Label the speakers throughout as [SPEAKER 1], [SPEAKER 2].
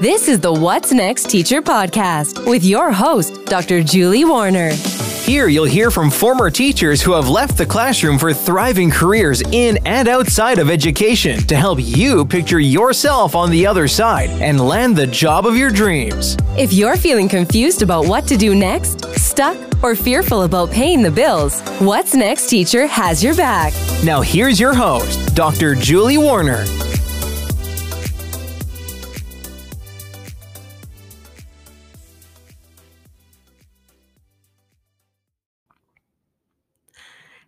[SPEAKER 1] This is the What's Next Teacher Podcast with your host, Dr. Julie Warner.
[SPEAKER 2] Here, you'll hear from former teachers who have left the classroom for thriving careers in and outside of education to help you picture yourself on the other side and land the job of your dreams.
[SPEAKER 1] If you're feeling confused about what to do next, stuck, or fearful about paying the bills, What's Next Teacher has your back.
[SPEAKER 2] Now, here's your host, Dr. Julie Warner.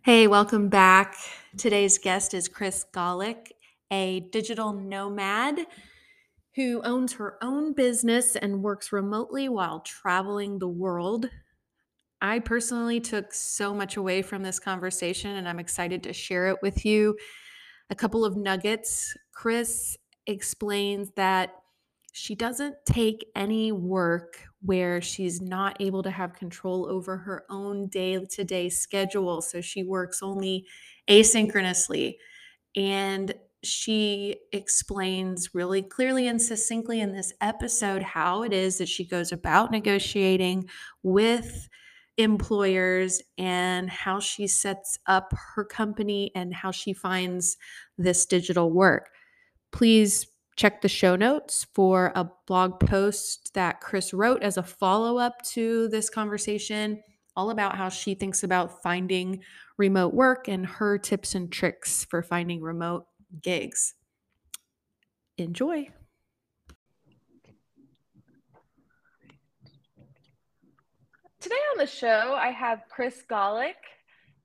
[SPEAKER 3] Hey, welcome back. Today's guest is Cris Gawlik, a digital nomad who owns her own business and works remotely while traveling the world. I personally took so much away from this conversation and I'm excited to share it with you. A couple of nuggets. Cris explains that she doesn't take any work where she's not able to have control over her own day to day schedule. So she works only asynchronously. And she explains really clearly and succinctly in this episode how it is that she goes about negotiating with employers and how she sets up her company and how she finds this digital work. Please check the show notes for a blog post that Cris wrote as a follow up to this conversation, all about how she thinks about finding remote work and her tips and tricks for finding remote gigs. Enjoy.
[SPEAKER 4] Today on the show, I have Cris Gawlik,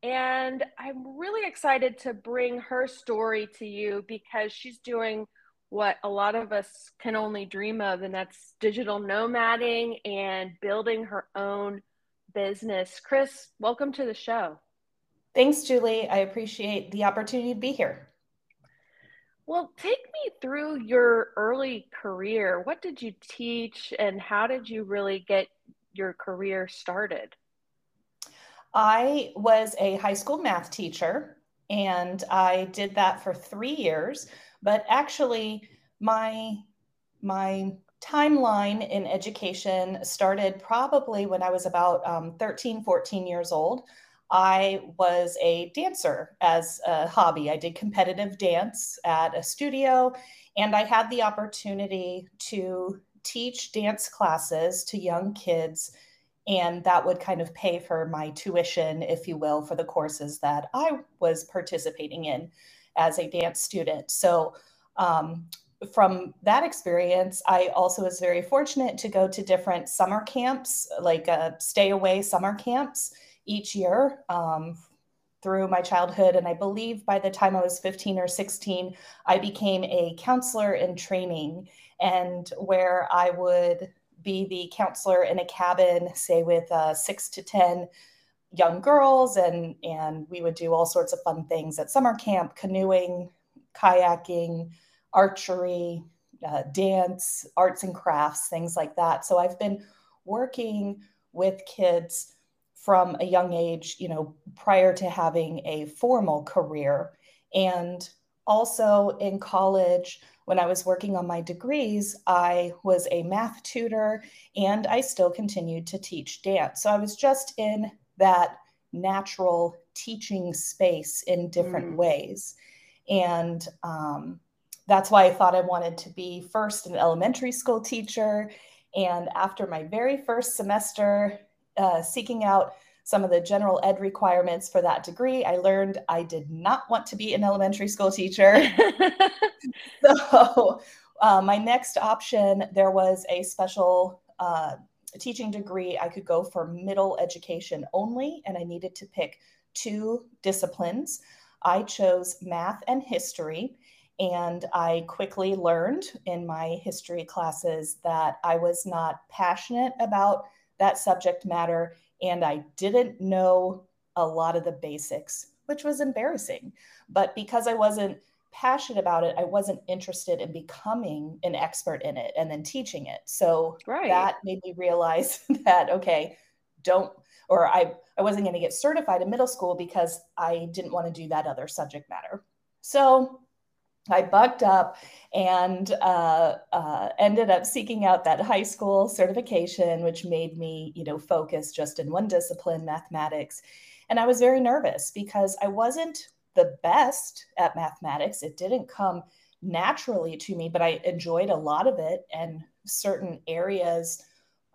[SPEAKER 4] and I'm really excited to bring her story to you because she's doing what a lot of us can only dream of, and that's digital nomading and building her own business. Cris, welcome to the show.
[SPEAKER 5] Thanks, Julie. I appreciate the opportunity to be here.
[SPEAKER 4] Well, take me through your early career. What did you teach, and how did you really get your career started?
[SPEAKER 5] I was a high school math teacher, and I did that for three years but actually, my my timeline in education started probably when I was about um, 13, 14 years old. I was a dancer as a hobby. I did competitive dance at a studio, and I had the opportunity to teach dance classes to young kids. And that would kind of pay for my tuition, if you will, for the courses that I was participating in as a dance student. So um, from that experience, I also was very fortunate to go to different summer camps, like uh, stay away summer camps each year um, through my childhood. And I believe by the time I was 15 or 16, I became a counselor in training, and where I would be the counselor in a cabin, say with uh, six to 10 young girls and and we would do all sorts of fun things at summer camp canoeing kayaking archery uh, dance arts and crafts things like that. So i've been working with kids from a young age you know prior to having a formal career. And also in college when i was working on my degrees i was a math tutor and i still continued to teach dance so i was just in that natural teaching space in different mm. ways. And um, that's why I thought I wanted to be first an elementary school teacher. And after my very first semester, uh, seeking out some of the general ed requirements for that degree, I learned I did not want to be an elementary school teacher. so, uh, my next option, there was a special uh, teaching degree, I could go for middle education only, and I needed to pick two disciplines. I chose math and history, and I quickly learned in my history classes that I was not passionate about that subject matter, and I didn't know a lot of the basics, which was embarrassing. But because I wasn't passionate about it, I wasn't interested in becoming an expert in it and then teaching it. So right. that made me realize that, okay, don't, or I, I wasn't going to get certified in middle school because I didn't want to do that other subject matter. So I bucked up and uh, uh, ended up seeking out that high school certification, which made me, you know, focus just in one discipline, mathematics. And I was very nervous because I wasn't the best at mathematics. It didn't come naturally to me, but I enjoyed a lot of it, and certain areas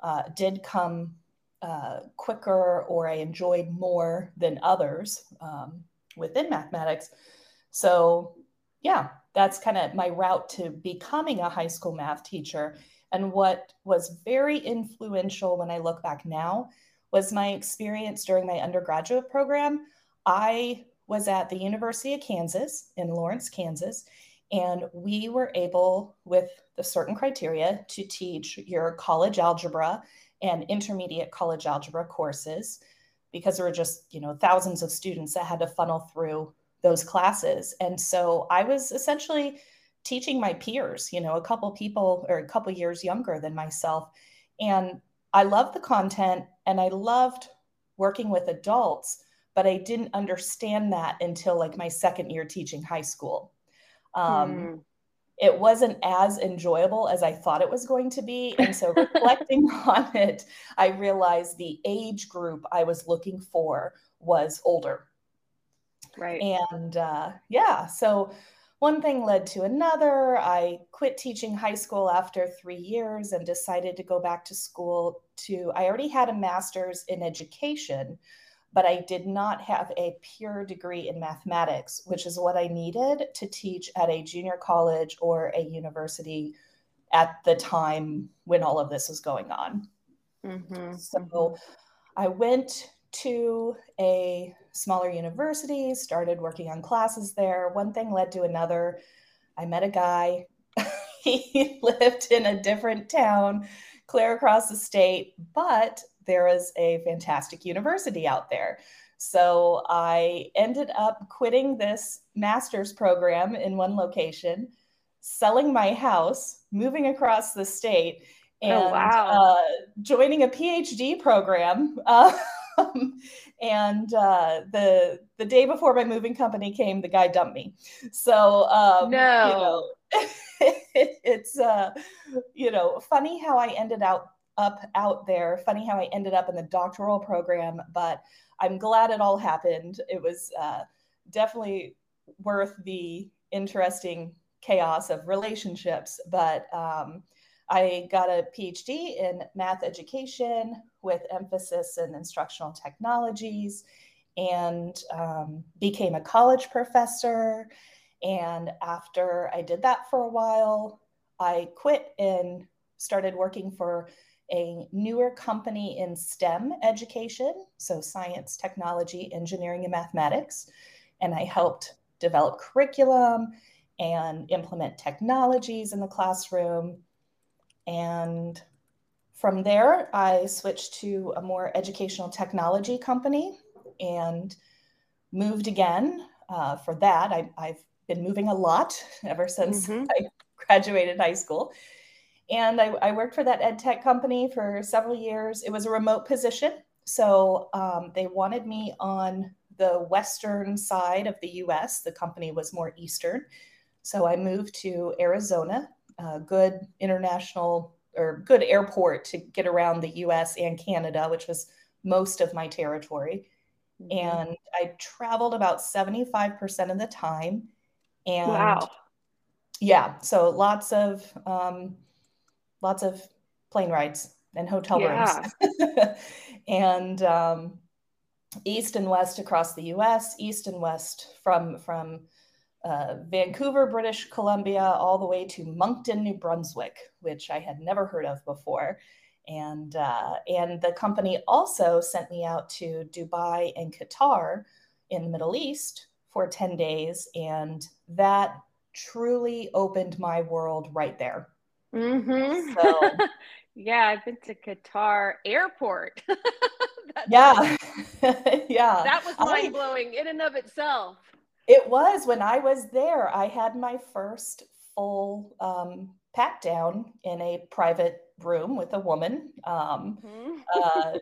[SPEAKER 5] uh, did come uh, quicker or I enjoyed more than others um, within mathematics. So, yeah, that's kind of my route to becoming a high school math teacher. And what was very influential when I look back now was my experience during my undergraduate program. I was at the University of Kansas in Lawrence, Kansas, and we were able, with the certain criteria, to teach your college algebra and intermediate college algebra courses because there were just, you know, thousands of students that had to funnel through those classes. And so I was essentially teaching my peers, you know, a couple people or a couple years younger than myself. And I loved the content and I loved working with adults, but I didn't understand that until like my second year teaching high school. Um, mm. It wasn't as enjoyable as I thought it was going to be. And so, reflecting on it, I realized the age group I was looking for was older.
[SPEAKER 4] Right.
[SPEAKER 5] And uh, yeah, so one thing led to another. I quit teaching high school after three years and decided to go back to school to, I already had a master's in education, but I did not have a pure degree in mathematics, which is what I needed to teach at a junior college or a university at the time when all of this was going on. Mm-hmm. So mm-hmm. I went to a smaller university, started working on classes there. One thing led to another. I met a guy. he lived in a different town, clear across the state, but there is a fantastic university out there. So I ended up quitting this master's program in one location, selling my house, moving across the state, oh, and oh, wow. uh, joining a PhD program. Uh, and uh, the the day before my moving company came, the guy dumped me. So um, no, you know, it's uh, you know funny how I ended out up out there. Funny how I ended up in the doctoral program, but I'm glad it all happened. It was uh, definitely worth the interesting chaos of relationships, but. Um, I got a PhD in math education with emphasis in instructional technologies and um, became a college professor. And after I did that for a while, I quit and started working for a newer company in STEM education, so science, technology, engineering, and mathematics. And I helped develop curriculum and implement technologies in the classroom and from there, I switched to a more educational technology company and moved again. Uh, for that, I, have been moving a lot ever since mm-hmm. I graduated high school. And I, I, worked for that ed tech company for several years. It was a remote position. So um, they wanted me on the western side of the US. The company was more eastern. So I moved to Arizona a good international or good airport to get around the US and Canada, which was most of my territory. Mm-hmm. And I traveled about 75% of the time. And wow. yeah, so lots of um, lots of plane rides and hotel yeah. rooms. and um, east and west across the US, east and west from from uh, Vancouver, British Columbia, all the way to Moncton, New Brunswick, which I had never heard of before. And, uh, and the company also sent me out to Dubai and Qatar in the Middle East for 10 days. And that truly opened my world right there.
[SPEAKER 4] Mm-hmm. So, yeah, I've been to Qatar airport.
[SPEAKER 5] yeah. yeah.
[SPEAKER 4] That was mind blowing in and of itself.
[SPEAKER 5] It was when I was there. I had my first full um, pat down in a private room with a woman, um, mm-hmm. uh,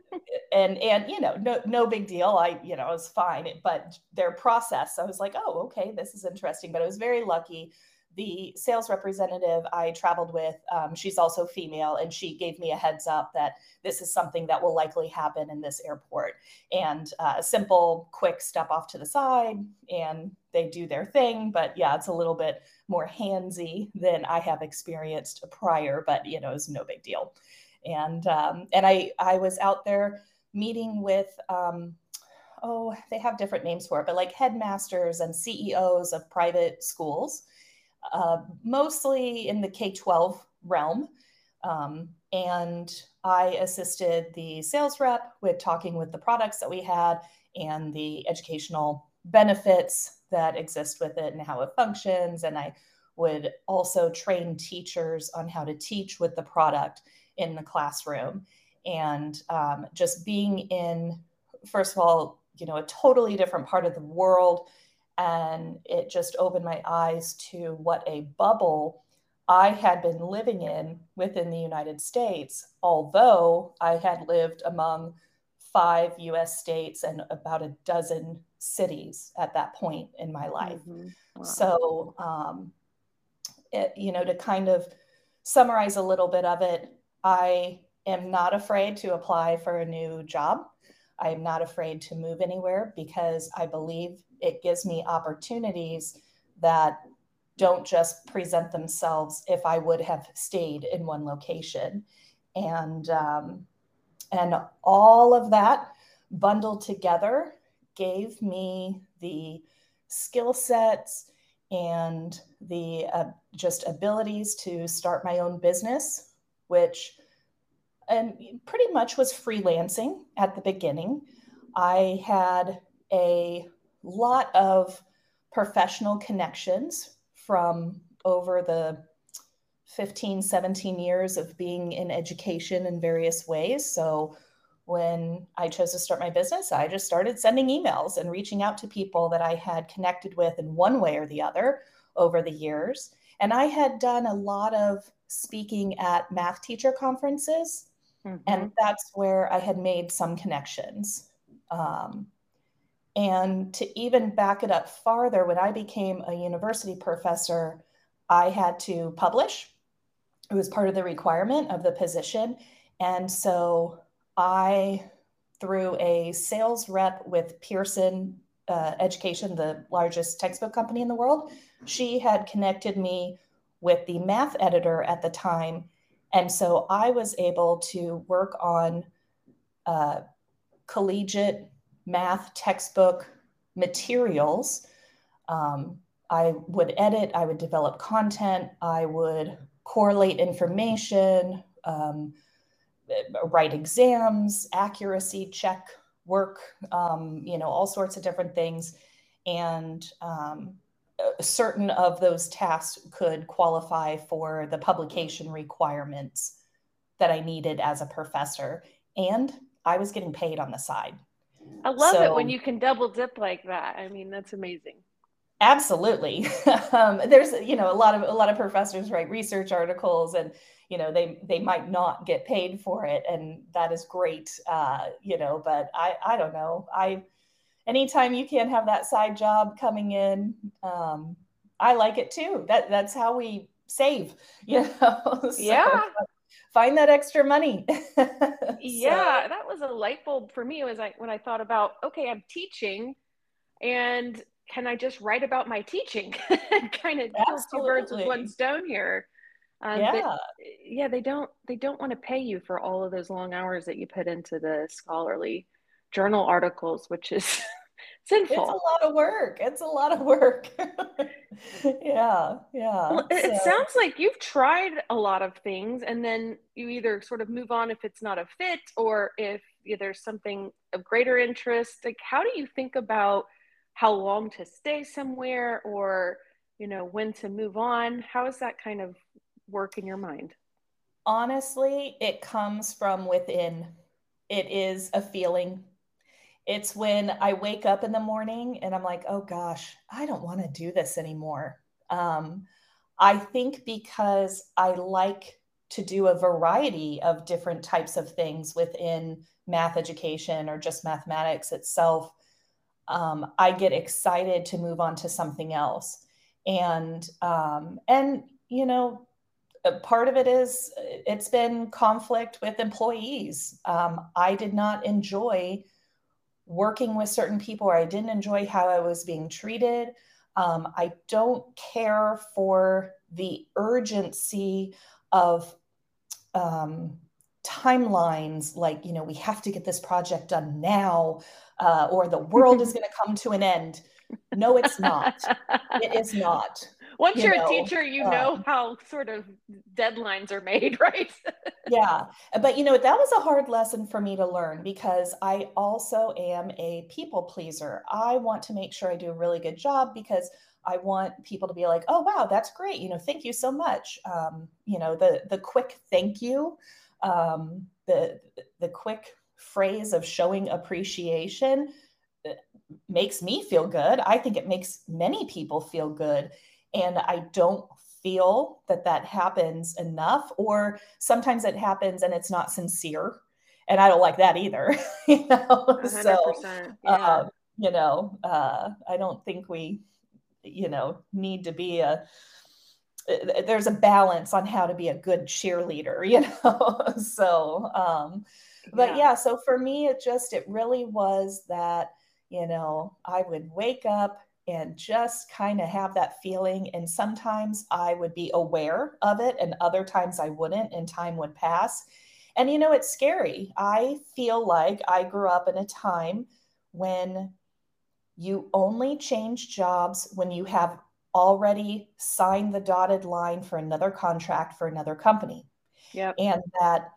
[SPEAKER 5] and and you know, no no big deal. I you know it was fine, but their process, I was like, oh, okay, this is interesting. But I was very lucky the sales representative I traveled with, um, she's also female, and she gave me a heads up that this is something that will likely happen in this airport. And uh, a simple, quick step off to the side, and they do their thing. But yeah, it's a little bit more handsy than I have experienced prior, but you know, it's no big deal. And um, and I I was out there meeting with. Um, oh, they have different names for it, but like headmasters and CEOs of private schools uh, mostly in the K 12 realm. Um, and I assisted the sales rep with talking with the products that we had and the educational benefits that exist with it and how it functions. And I would also train teachers on how to teach with the product in the classroom. And um, just being in, first of all, you know, a totally different part of the world and it just opened my eyes to what a bubble I had been living in within the United States, although I had lived among five US states and about a dozen cities at that point in my life. Mm-hmm. Wow. So, um, it, you know, to kind of summarize a little bit of it, I am not afraid to apply for a new job. I am not afraid to move anywhere because I believe it gives me opportunities that don't just present themselves if I would have stayed in one location. And um, and all of that bundled together gave me the skill sets and the uh, just abilities to start my own business, which and pretty much was freelancing at the beginning. I had a lot of professional connections from over the 15, 17 years of being in education in various ways. So when I chose to start my business, I just started sending emails and reaching out to people that I had connected with in one way or the other over the years. And I had done a lot of speaking at math teacher conferences. Mm-hmm. And that's where I had made some connections. Um, and to even back it up farther, when I became a university professor, I had to publish. It was part of the requirement of the position. And so I, through a sales rep with Pearson uh, Education, the largest textbook company in the world, she had connected me with the math editor at the time. And so I was able to work on uh, collegiate math textbook materials. Um, I would edit, I would develop content, I would correlate information, um, write exams, accuracy check work, um, you know, all sorts of different things. And um, certain of those tasks could qualify for the publication requirements that I needed as a professor. And I was getting paid on the side.
[SPEAKER 4] I love so, it when you can double dip like that. I mean, that's amazing.
[SPEAKER 5] Absolutely. um, there's, you know, a lot of a lot of professors write research articles, and you know, they they might not get paid for it, and that is great. Uh, you know, but I I don't know. I anytime you can have that side job coming in, um, I like it too. That that's how we save. You know. so,
[SPEAKER 4] yeah
[SPEAKER 5] find that extra money.
[SPEAKER 4] so. Yeah, that was a light bulb for me. It was like when I thought about, okay, I'm teaching and can I just write about my teaching? kind of two birds with one stone here. Um, yeah. But, yeah, they don't they don't want to pay you for all of those long hours that you put into the scholarly journal articles, which is sinful.
[SPEAKER 5] It's a lot of work. It's a lot of work. yeah, yeah.
[SPEAKER 4] Well, it, so. sounds like you've tried a lot of things, and then you either sort of move on if it's not a fit, or if there's something of greater interest. Like, how do you think about how long to stay somewhere, or you know when to move on? How does that kind of work in your mind?
[SPEAKER 5] Honestly, it comes from within. It is a feeling it's when I wake up in the morning and I'm like, oh gosh, I don't want to do this anymore. Um, I think because I like to do a variety of different types of things within math education or just mathematics itself, um, I get excited to move on to something else. and um, and you know part of it is it's been conflict with employees um, i did not enjoy working with certain people or i didn't enjoy how i was being treated. Um, i don't care for the urgency of um, timelines like you know we have to get this project done now uh, or the world is going to come to an end. No it's not. It is not
[SPEAKER 4] once you are a teacher you uh, know how sort of deadlines are made right
[SPEAKER 5] yeah but you know that was a hard lesson for me to learn because i also am a people pleaser i want to make sure i do a really good job because I want people to be like, "Oh, wow, that's great! You know, thank you so much." Um, you know, the the quick thank you um, the the quick phrase of showing appreciation uh, makes me feel good. I think it makes many people feel good, and I don't feel that that happens enough. Or sometimes it happens and it's not sincere, and I don't like that either. you know, so yeah. uh, you know, uh, I don't think we, you know, need to be a there's a balance on how to be a good cheerleader you know so um but yeah. yeah so for me it just it really was that you know i would wake up and just kind of have that feeling and sometimes i would be aware of it and other times i wouldn't and time would pass and you know it's scary i feel like i grew up in a time when you only change jobs when you have already signed the dotted line for another contract for another company.
[SPEAKER 4] Yep.
[SPEAKER 5] And that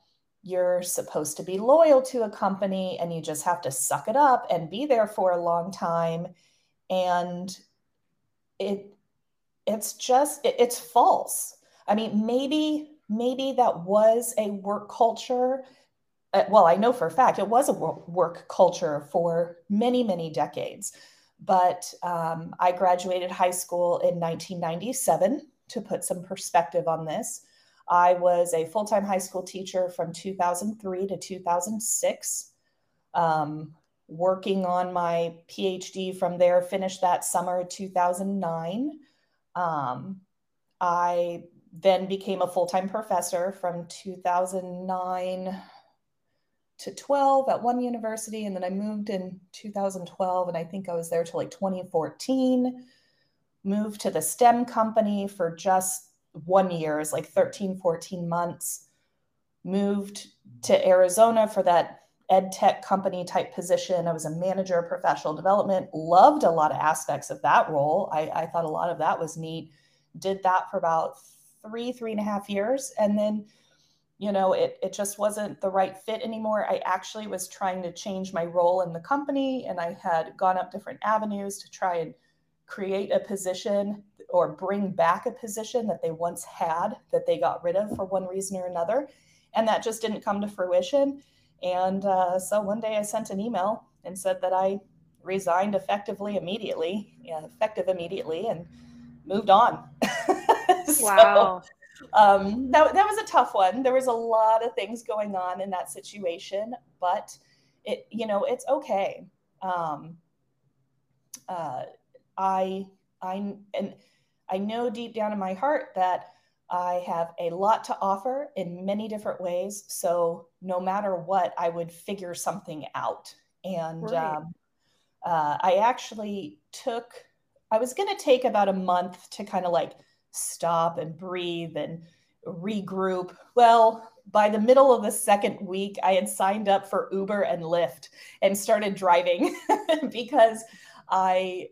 [SPEAKER 5] you're supposed to be loyal to a company and you just have to suck it up and be there for a long time and it it's just it, it's false. I mean maybe maybe that was a work culture. Uh, well i know for a fact it was a work culture for many many decades. But um, I graduated high school in 1997 to put some perspective on this. I was a full time high school teacher from 2003 to 2006, um, working on my PhD from there, finished that summer 2009. Um, I then became a full time professor from 2009 to 12 at one university and then i moved in 2012 and i think i was there till like 2014 moved to the stem company for just one year is like 13 14 months moved to arizona for that ed tech company type position. I was a manager of professional development loved a lot of aspects of that role. I, I thought a lot of that was neat. Did that for about three three and a half years. And then you know it, it just wasn't the right fit anymore. I actually was trying to change my role in the company and i had gone up different avenues to try and create a position or bring back a position that they once had that they got rid of for one reason or another. And that just didn't come to fruition and uh, so one day i sent an email and said that i resigned effectively immediately yeah, effective immediately and moved on
[SPEAKER 4] so, wow
[SPEAKER 5] um, that, that was a tough one. There was a lot of things going on in that situation, but it, you know, it's okay. Um, uh, I, I, and I know deep down in my heart that I have a lot to offer in many different ways. So no matter what, I would figure something out. And right. um, uh, I actually took, I was going to take about a month to kind of like stop and breathe and regroup. Well, by the middle of the second week, I had signed up for Uber and Lyft and started driving because I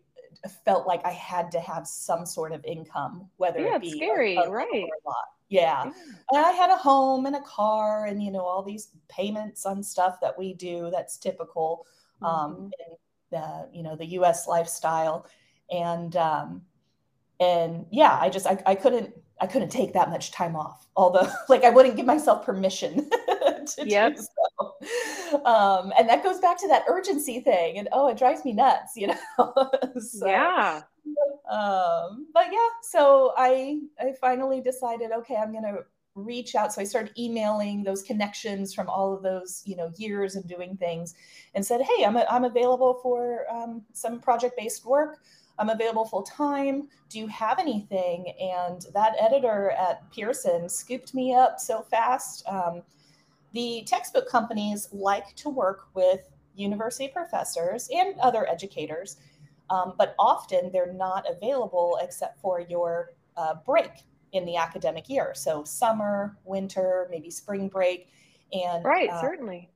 [SPEAKER 5] felt like I had to have some sort of income, whether
[SPEAKER 4] yeah,
[SPEAKER 5] it be
[SPEAKER 4] scary, a, a right?
[SPEAKER 5] Yeah. yeah. And I had a home and a car and, you know, all these payments on stuff that we do that's typical um, mm-hmm. in the, you know, the US lifestyle. And, um, and yeah i just I, I couldn't i couldn't take that much time off although like i wouldn't give myself permission to yep. do so um and that goes back to that urgency thing and oh it drives me nuts you know
[SPEAKER 4] so, yeah
[SPEAKER 5] um but yeah so i i finally decided okay i'm gonna reach out so i started emailing those connections from all of those you know years and doing things and said hey i'm, a, I'm available for um, some project based work I'm available full time. Do you have anything? And that editor at Pearson scooped me up so fast. Um, the textbook companies like to work with university professors and other educators, um, but often they're not available except for your uh, break in the academic year. So summer, winter, maybe spring break, and
[SPEAKER 4] right, uh, certainly.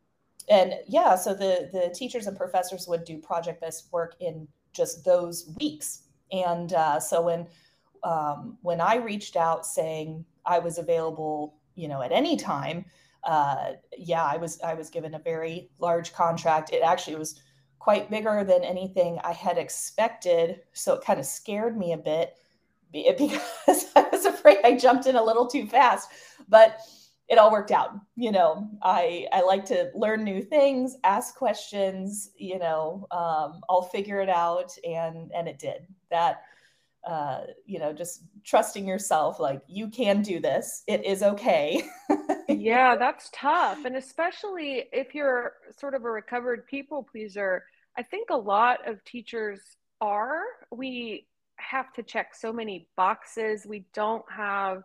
[SPEAKER 5] And yeah, so the the teachers and professors would do project based work in just those weeks. And uh, so when um, when I reached out saying I was available, you know, at any time, uh, yeah, I was I was given a very large contract. It actually was quite bigger than anything I had expected, so it kind of scared me a bit because I was afraid I jumped in a little too fast. But it all worked out. You know, I I like to learn new things, ask questions. You know, um, I'll figure it out, and and it did that. Uh, you know, just trusting yourself, like you can do this. It is okay.
[SPEAKER 4] yeah, that's tough, and especially if you're sort of a recovered people pleaser. I think a lot of teachers are. We have to check so many boxes. We don't have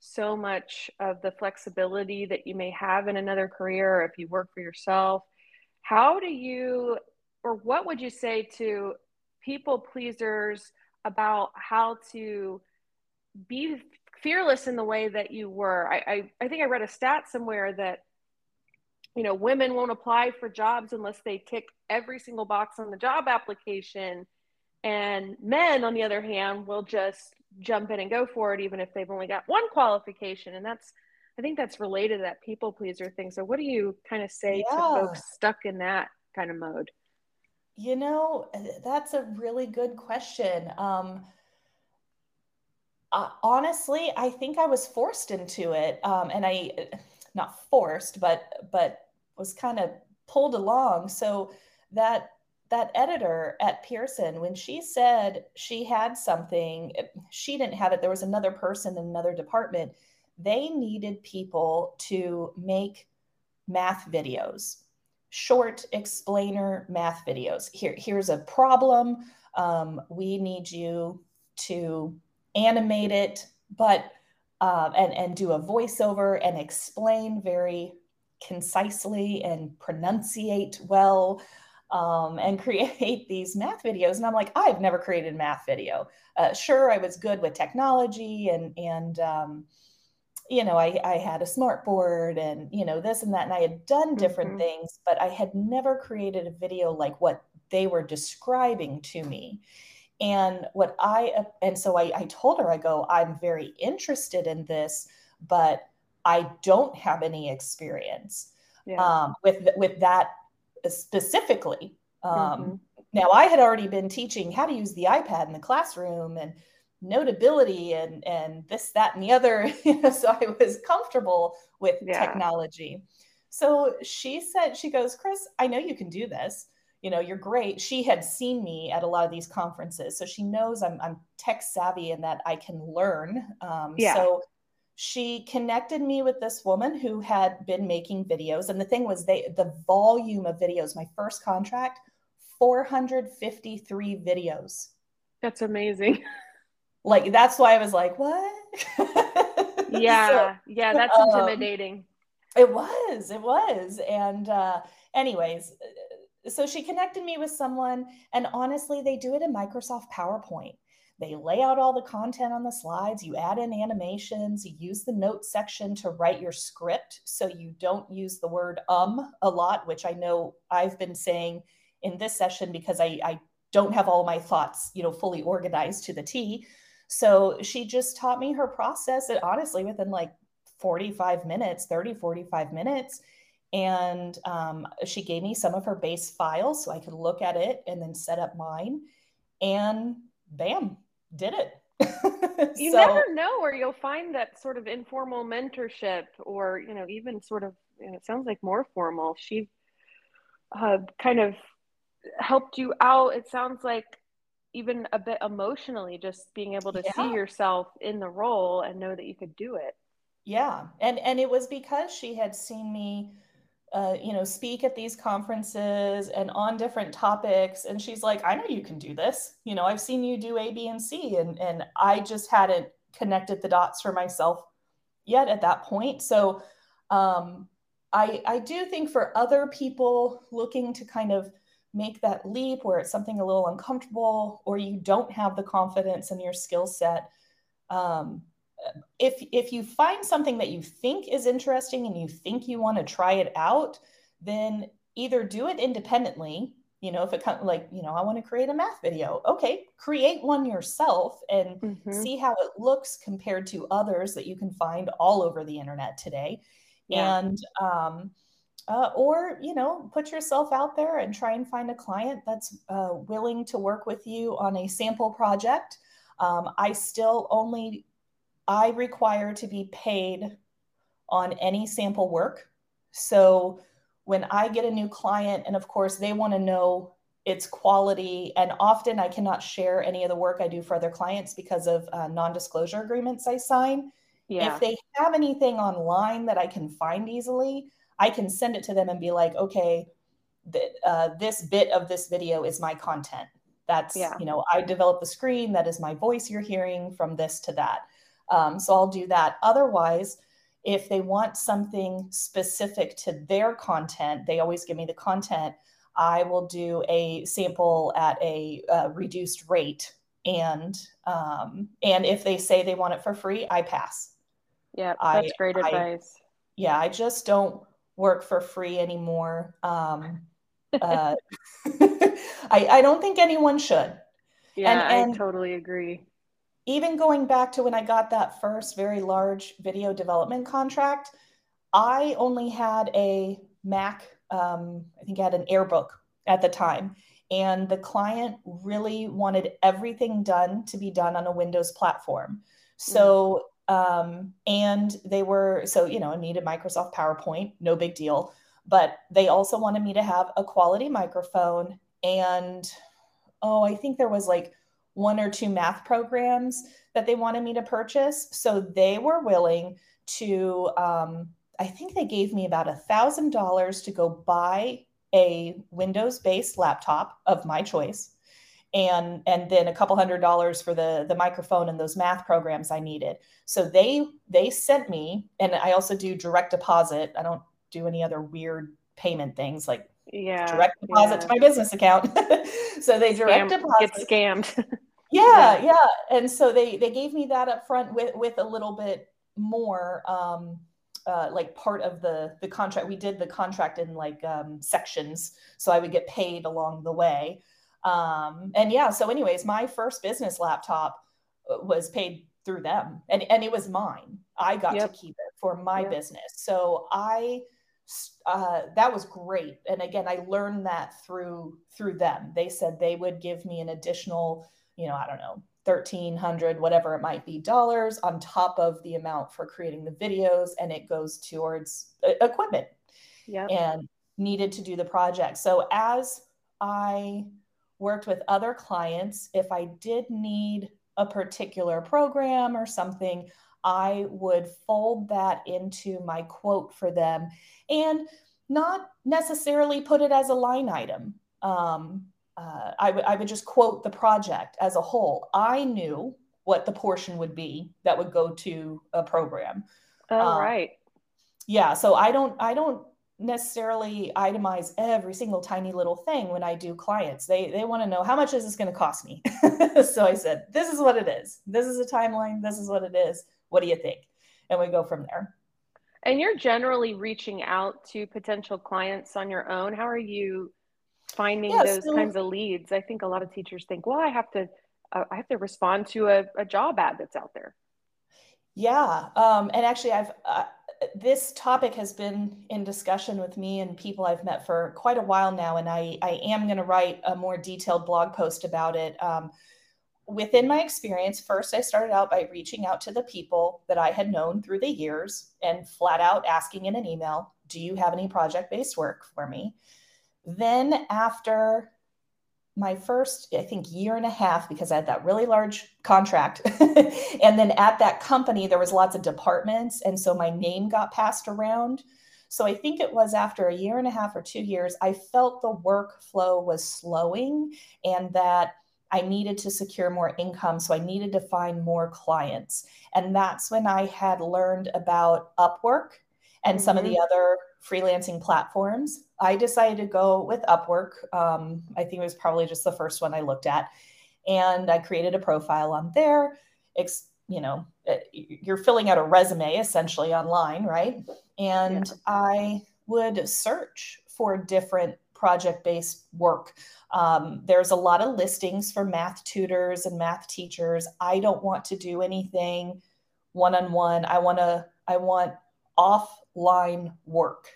[SPEAKER 4] so much of the flexibility that you may have in another career if you work for yourself. How do you, or what would you say to people pleasers about how to be fearless in the way that you were? I, I, I think I read a stat somewhere that you know women won't apply for jobs unless they tick every single box on the job application. And men on the other hand will just jump in and go for it even if they've only got one qualification. And that's i think that's related to that people pleaser thing. So what do you kind of say yeah. to folks stuck in that kind of mode?
[SPEAKER 5] You know that's a really good question. Um, uh, honestly i think i was forced into it um, and i not forced but but was kind of pulled along so that that editor at Pearson, when she said she had something, she didn't have it. There was another person in another department. They needed people to make math videos, short explainer math videos. Here, here's a problem. Um, we need you to animate it, but uh, and and do a voiceover and explain very concisely and pronunciate well um, and create these math videos. And I'm like, I've never created a math video. Uh, sure, I was good with technology and and um, you know, I, I had a smart board and you know this and that, and I had done different mm-hmm. things, but I had never created a video like what they were describing to me. And what I and so I, I told her, I go, I'm very interested in this, but I don't have any experience yeah. um, with with that specifically. Um, mm-hmm. Now, I had already been teaching how to use the iPad in the classroom and notability and and this, that, and the other. so I was comfortable with yeah. technology. So she said, she goes, Cris, I know you can do this. You know, you're great. She had seen me at a lot of these conferences, so she knows I'm I'm tech savvy and that I can learn. Um, yeah. So she connected me with this woman who had been making videos and the thing was they the volume of videos my first contract 453 videos
[SPEAKER 4] that's amazing
[SPEAKER 5] like that's why i was like what
[SPEAKER 4] yeah so, yeah that's um, intimidating
[SPEAKER 5] it was it was and uh anyways so she connected me with someone and honestly they do it in microsoft powerpoint they lay out all the content on the slides. You add in animations. You use the note section to write your script so you don't use the word um a lot, which I know I've been saying in this session because I, I don't have all my thoughts, you know, fully organized to the T. So she just taught me her process, and honestly, within like 45 minutes, 30, 45 minutes. And um, she gave me some of her base files so I could look at it and then set up mine. And bam, did it.
[SPEAKER 4] you so, never know where you'll find that sort of informal mentorship or, you know, even sort of, you know, it sounds like more formal. She uh, kind of helped you out. It sounds like even a bit emotionally, just being able to yeah. see yourself in the role and know that you could do it.
[SPEAKER 5] Yeah. And, and it was because she had seen me uh, you know, speak at these conferences and on different topics. And she's like, I know you can do this. You know, I've seen you do A, B, and C. And, and I just hadn't connected the dots for myself yet at that point. So um, I, I do think for other people looking to kind of make that leap where it's something a little uncomfortable or you don't have the confidence in your skill set, um, if if you find something that you think is interesting and you think you want to try it out then either do it independently you know if it of like you know i want to create a math video okay create one yourself and mm-hmm. see how it looks compared to others that you can find all over the internet today yeah. and um, uh, or you know put yourself out there and try and find a client that's uh, willing to work with you on a sample project um, i still only I require to be paid on any sample work. So when I get a new client, and of course, they want to know its quality, and often I cannot share any of the work I do for other clients because of uh, non disclosure agreements I sign. Yeah. If they have anything online that I can find easily, I can send it to them and be like, okay, th- uh, this bit of this video is my content. That's, yeah. you know, I develop the screen. That is my voice you're hearing from this to that. Um, so I'll do that. Otherwise, if they want something specific to their content, they always give me the content. I will do a sample at a uh, reduced rate, and um, and if they say they want it for free, I pass.
[SPEAKER 4] Yeah, that's I, great I, advice.
[SPEAKER 5] Yeah, I just don't work for free anymore. Um, uh, I, I don't think anyone should.
[SPEAKER 4] Yeah, and, and, I totally agree
[SPEAKER 5] even going back to when I got that first very large video development contract, I only had a Mac, um, I think I had an Airbook at the time. And the client really wanted everything done to be done on a Windows platform. So, um, and they were, so, you know, I needed Microsoft PowerPoint, no big deal. But they also wanted me to have a quality microphone. And, oh, I think there was like one or two math programs that they wanted me to purchase. So they were willing to, um, I think they gave me about a thousand dollars to go buy a Windows based laptop of my choice. And, and then a couple hundred dollars for the, the microphone and those math programs I needed. So they they sent me, and I also do direct deposit. I don't do any other weird payment things like
[SPEAKER 4] yeah
[SPEAKER 5] direct deposit yeah. to my business account. so they direct
[SPEAKER 4] Scam,
[SPEAKER 5] deposit.
[SPEAKER 4] Get scammed.
[SPEAKER 5] yeah, yeah, And so they they gave me that up front with with a little bit more um uh, like part of the the contract. We did the contract in like um, sections, so I would get paid along the way. Um, and yeah, so anyways, my first business laptop uh, was paid through them, and and it was mine. I got yep. to keep it for my yep. business. So I uh, that was great. And again, I learned that through through them. They said they would give me an additional you know, I don't know, 1300 whatever it might be dollars on top of the amount for creating the videos and it goes towards equipment.
[SPEAKER 4] Yep.
[SPEAKER 5] and needed to do the project. So as i worked with other clients if i did need a particular program or something i would fold that into my quote for them and not necessarily put it as a line item. Um, uh, I, w- I would just quote the project as a whole. I knew what the portion would be that would go to a program.
[SPEAKER 4] Oh, um, right.
[SPEAKER 5] Yeah. So I don't, I don't necessarily itemize every single tiny little thing when I do clients. They, they want to know how much is this going to cost me? so I said, this is what it is. This is a timeline. This is what it is. What do you think? And we go from there.
[SPEAKER 4] And you're generally reaching out to potential clients on your own. How are you finding yeah, those so, kinds of leads i think a lot of teachers think well i have to uh, i have to respond to a, a, job ad that's out there.
[SPEAKER 5] Yeah um, and actually i've uh, this topic has been in discussion with me and people i've met for quite a while now and i, I am going to write a more detailed blog post about it. Um, within my experience first i started out by reaching out to the people that i had known through the years and flat out asking in an email do you have any project based work for me then, after my first, I think, year and a half, because I had that really large contract, and then at that company, there was lots of departments. And so my name got passed around. So I think it was after a year and a half or two years, I felt the workflow was slowing and that I needed to secure more income. So I needed to find more clients. And that's when I had learned about Upwork and mm-hmm. some of the mm-hmm. other freelancing platforms. I decided to go with Upwork. Um, I think it was probably just the first one I looked at. And I created a profile on there. Ex- you know, uh, you're filling out a resume essentially online, right? And yeah. I would search for different project based work. Um, there's a lot of listings for math tutors and math teachers. I don't want to do anything one on one. I want to, I want offline work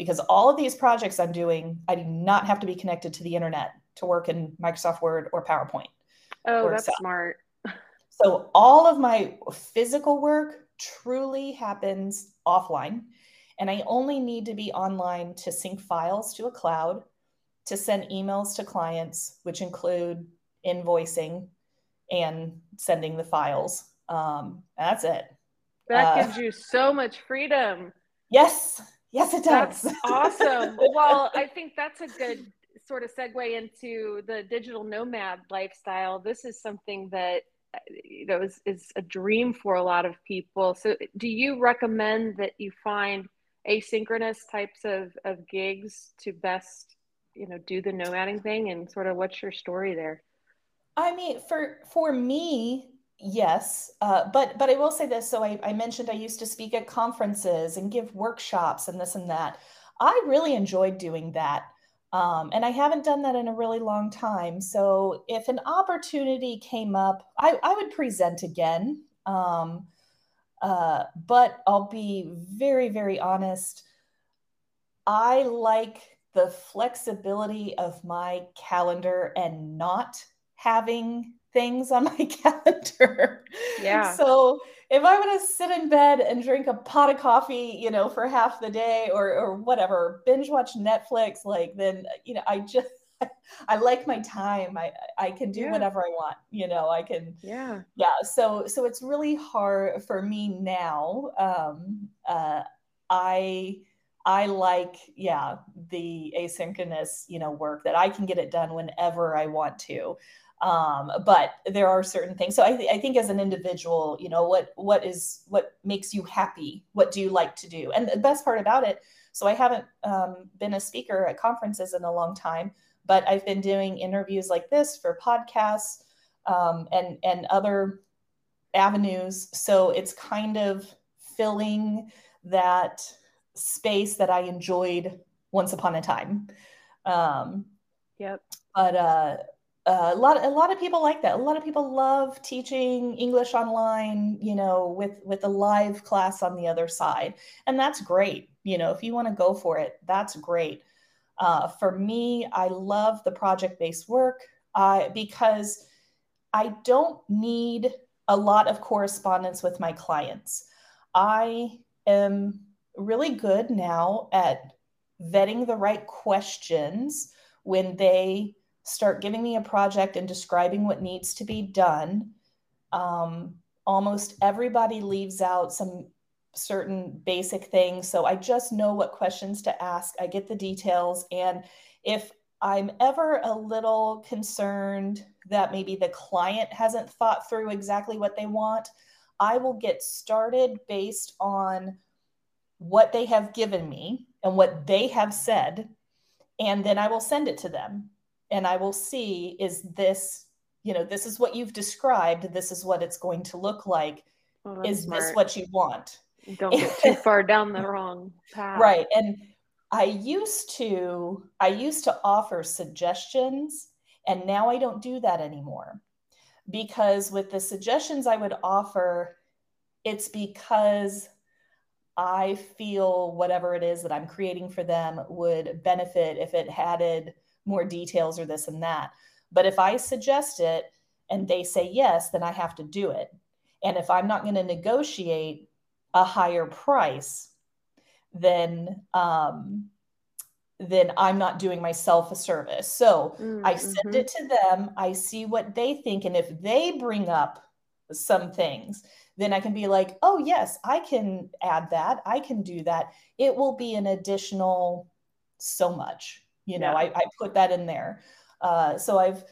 [SPEAKER 5] because all of these projects I'm doing, I do not have to be connected to the internet to work in Microsoft Word or PowerPoint.
[SPEAKER 4] Oh, or that's Excel. smart.
[SPEAKER 5] so all of my physical work truly happens offline. And I only need to be online to sync files to a cloud, to send emails to clients, which include invoicing and sending the files. Um, that's it.
[SPEAKER 4] That uh, gives you so much freedom.
[SPEAKER 5] Yes. Yes, it does.
[SPEAKER 4] That's awesome. well, I think that's a good sort of segue into the digital nomad lifestyle. This is something that you know is, is a dream for a lot of people. So, do you recommend that you find asynchronous types of, of gigs to best you know do the nomading thing and sort of what's your story there
[SPEAKER 5] i mean for for me yes uh, but but i will say this. So I, I mentioned i used to speak at conferences and give workshops and this and that. I really enjoyed doing that um, and i haven't done that in a really long time. So if an opportunity came up i, I would present again um, uh, but i'll be very very honest. I like the flexibility of my calendar and not having things on my calendar.
[SPEAKER 4] Yeah.
[SPEAKER 5] So if I want to sit in bed and drink a pot of coffee, you know, for half the day or or whatever, binge watch Netflix, like then you know, I just I like my time. I I can do yeah. whatever I want. You know, I can.
[SPEAKER 4] Yeah.
[SPEAKER 5] Yeah. So so it's really hard for me now. Um. Uh. I I like, yeah, the asynchronous, you know, work that I can get it done whenever I want to. Um, but there are certain things. So I, th- I think as an individual, you know, what what is what makes you happy? What do you like to do? And the best part about it, so I haven't um, been a speaker at conferences in a long time, but I've been doing interviews like this for podcasts um, and and other avenues. So it's kind of filling that space that I enjoyed once upon a time. Um,
[SPEAKER 4] yep.
[SPEAKER 5] But uh, uh, a lot, a lot of people like that. A lot of people love teaching English online, you know, with with a live class on the other side, and that's great. You know, if you want to go for it, that's great. Uh, for me, I love the project based work uh, because I don't need a lot of correspondence with my clients. I am really good now at vetting the right questions when they start giving me a project and describing what needs to be done. Um, almost everybody leaves out some certain basic things. So I just know what questions to ask. I get the details. And if I'm ever a little concerned that maybe the client hasn't thought through exactly what they want, I will get started based on what they have given me and what they have said and then i will send it to them and i will see is this you know this is what you've described this is what it's going to look like. Oh, is smart. this what you want?
[SPEAKER 4] Don't get too far down the wrong path.
[SPEAKER 5] Right and i used to i used to offer suggestions and now i don't do that anymore. Because with the suggestions i would offer it's because I feel whatever it is that I'm creating for them would benefit if it added more details or this and that. But if I suggest it and they say yes, then I have to do it. And if I'm not going to negotiate a higher price, then um, then I'm not doing myself a service. So mm-hmm. I send it to them. I see what they think, and if they bring up some things, then I can be like, oh, yes, I can add that. I can do that. It will be an additional so much. You know, yeah. I, I, put that in there. Uh, so I've,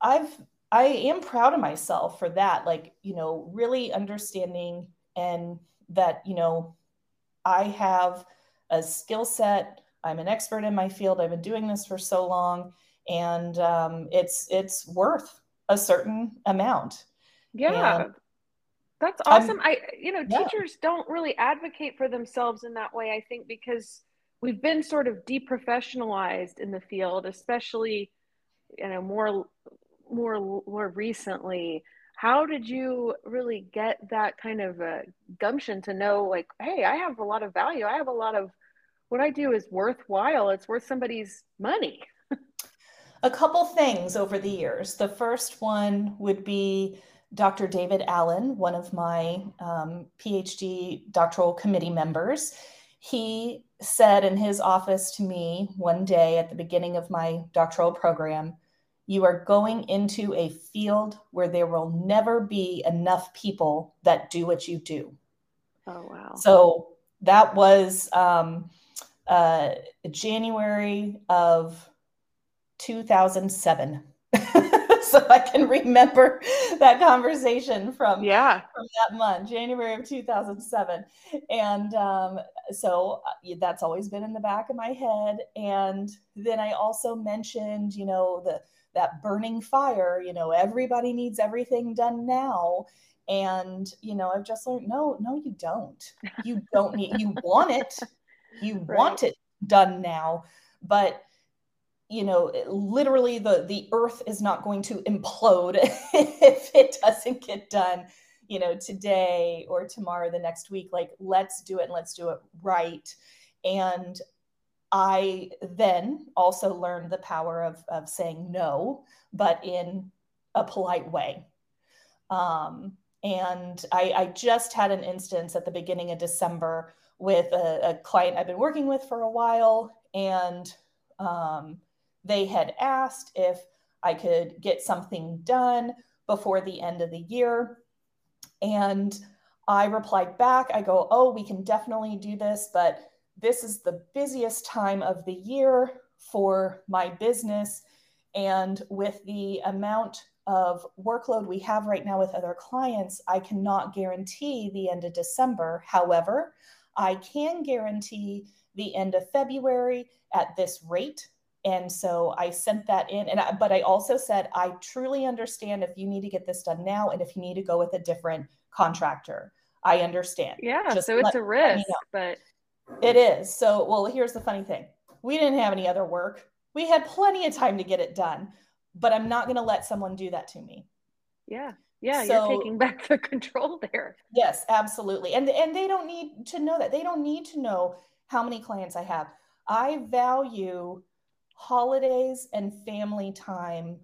[SPEAKER 5] I've, I am proud of myself for that. Like, you know, really understanding and that, you know, I have a skill set. I'm an expert in my field. I've been doing this for so long, and um, it's it's worth a certain amount.
[SPEAKER 4] Yeah, and that's awesome. I'm, I you know yeah. teachers don't really advocate for themselves in that way. I think because we've been sort of deprofessionalized in the field, especially you know more more more recently. How did you really get that kind of gumption to know like hey i have a lot of value. I have a lot of what i do is worthwhile. It's worth somebody's money.
[SPEAKER 5] A couple things over the years. The first one would be dr david allen one of my um, phd doctoral committee members he said in his office to me one day at the beginning of my doctoral program you are going into a field where there will never be enough people that do what you do.
[SPEAKER 4] Oh, wow.
[SPEAKER 5] So that was um, uh, January of 2007. So I can remember that conversation from
[SPEAKER 4] yeah.
[SPEAKER 5] from that month, January of 2007, and um, so uh, that's always been in the back of my head. And then I also mentioned, you know, the that burning fire you know everybody needs everything done now. And you know i've just learned no no you don't. You don't need you want it. You right. want it done now. But you know literally the the earth is not going to implode if it doesn't get done you know today or tomorrow the next week. Like let's do it and let's do it right. And I then also learned the power of, of saying no, but in a polite way. Um, and I, I, just had an instance at the beginning of December with a, a client I've been working with for a while, and um, they had asked if I could get something done before the end of the year. And I replied back, I go, Oh, we can definitely do this, but this is the busiest time of the year for my business. And with the amount of workload we have right now with other clients, I cannot guarantee the end of December. However, I can guarantee the end of February at this rate. And so I sent that in. And I, but I also said, I truly understand if you need to get this done now and if you need to go with a different contractor. I understand.
[SPEAKER 4] Yeah. Just so it's a risk, but
[SPEAKER 5] it is. So, well, here's the funny thing we didn't have any other work. We had plenty of time to get it done, but I'm not going to let someone do that to me.
[SPEAKER 4] Yeah. Yeah, so, you're taking back the control there.
[SPEAKER 5] Yes, absolutely. And and they don't need to know that. They don't need to know how many clients I have. I value holidays and family time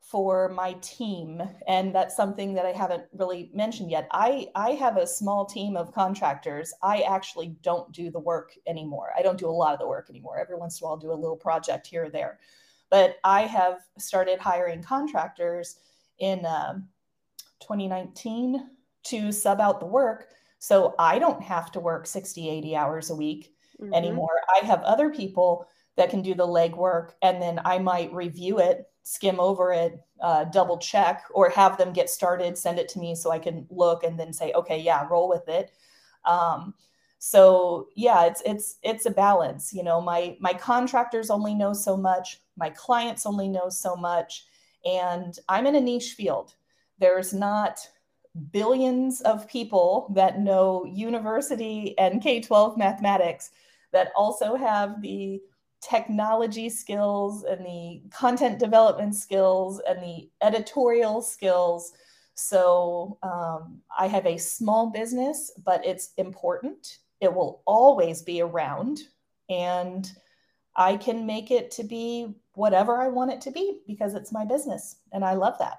[SPEAKER 5] for my team. And that's something that i haven't really mentioned yet. I i have a small team of contractors. I actually don't do the work anymore. I don't do a lot of the work anymore. Every once in a while i'll do a little project here or there. But i have started hiring contractors in um, 2019 to sub out the work. So i don't have to work 60 80 hours a week mm-hmm. anymore. I have other people that can do the legwork and then i might review it skim over it, uh, double check, or have them get started, send it to me so I can look and then say, okay, yeah, roll with it. Um, so yeah, it's it's it's a balance. You know, my my contractors only know so much, my clients only know so much, and I'm in a niche field. There's not billions of people that know university and K 12 mathematics that also have the technology skills and the content development skills and the editorial skills. So um, I have a small business, but it's important. It will always be around, and I can make it to be whatever I want it to be because it's my business, and I love that.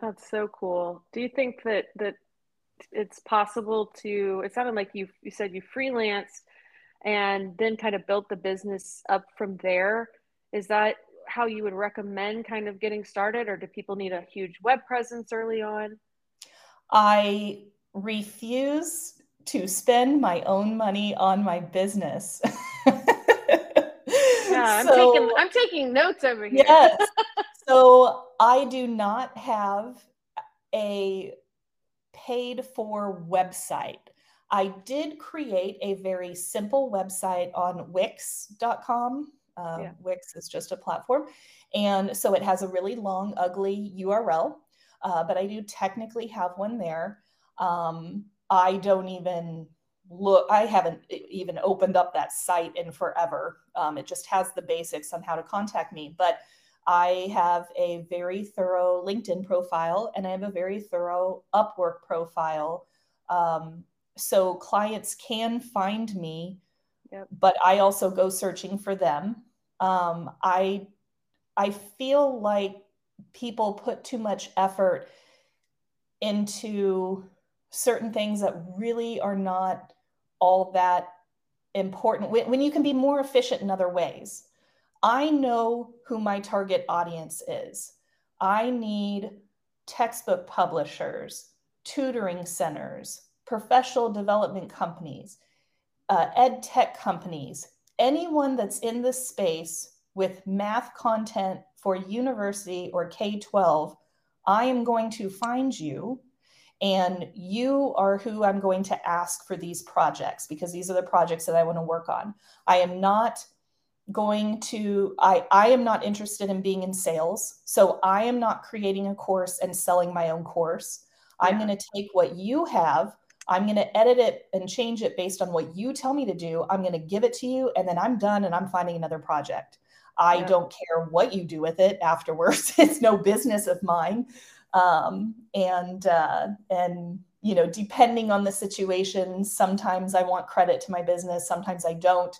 [SPEAKER 4] That's so cool. Do you think that that it's possible to? It sounded like you you said you freelanced and then kind of built the business up from there. Is that how you would recommend kind of getting started, or do people need a huge web presence early on?
[SPEAKER 5] I refuse to spend my own money on my business.
[SPEAKER 4] yeah, I'm so, taking I'm taking notes over here.
[SPEAKER 5] yes. So I do not have a paid for website. I did create a very simple website on Wix.com. Um, yeah. Wix is just a platform. And so it has a really long, ugly URL, uh, but I do technically have one there. Um, I don't even look, I haven't even opened up that site in forever. Um, it just has the basics on how to contact me. But I have a very thorough LinkedIn profile and I have a very thorough Upwork profile. Um, so clients can find me, yep. but I also go searching for them. Um, I I feel like people put too much effort into certain things that really are not all that important when, when you can be more efficient in other ways. I know who my target audience is. I need textbook publishers, tutoring centers, professional development companies, uh, ed tech companies, anyone that's in this space with math content for university or K 12, I am going to find you. And you are who I'm going to ask for these projects because these are the projects that I want to work on. I am not going to I I am not interested in being in sales. So I am not creating a course and selling my own course. Yeah. I'm going to take what you have I'm going to edit it and change it based on what you tell me to do. I'm going to give it to you and then I'm done and I'm finding another project. I yeah. don't care what you do with it afterwards. it's no business of mine. Um, and, uh, and, you know, depending on the situation, sometimes I want credit to my business, sometimes I don't.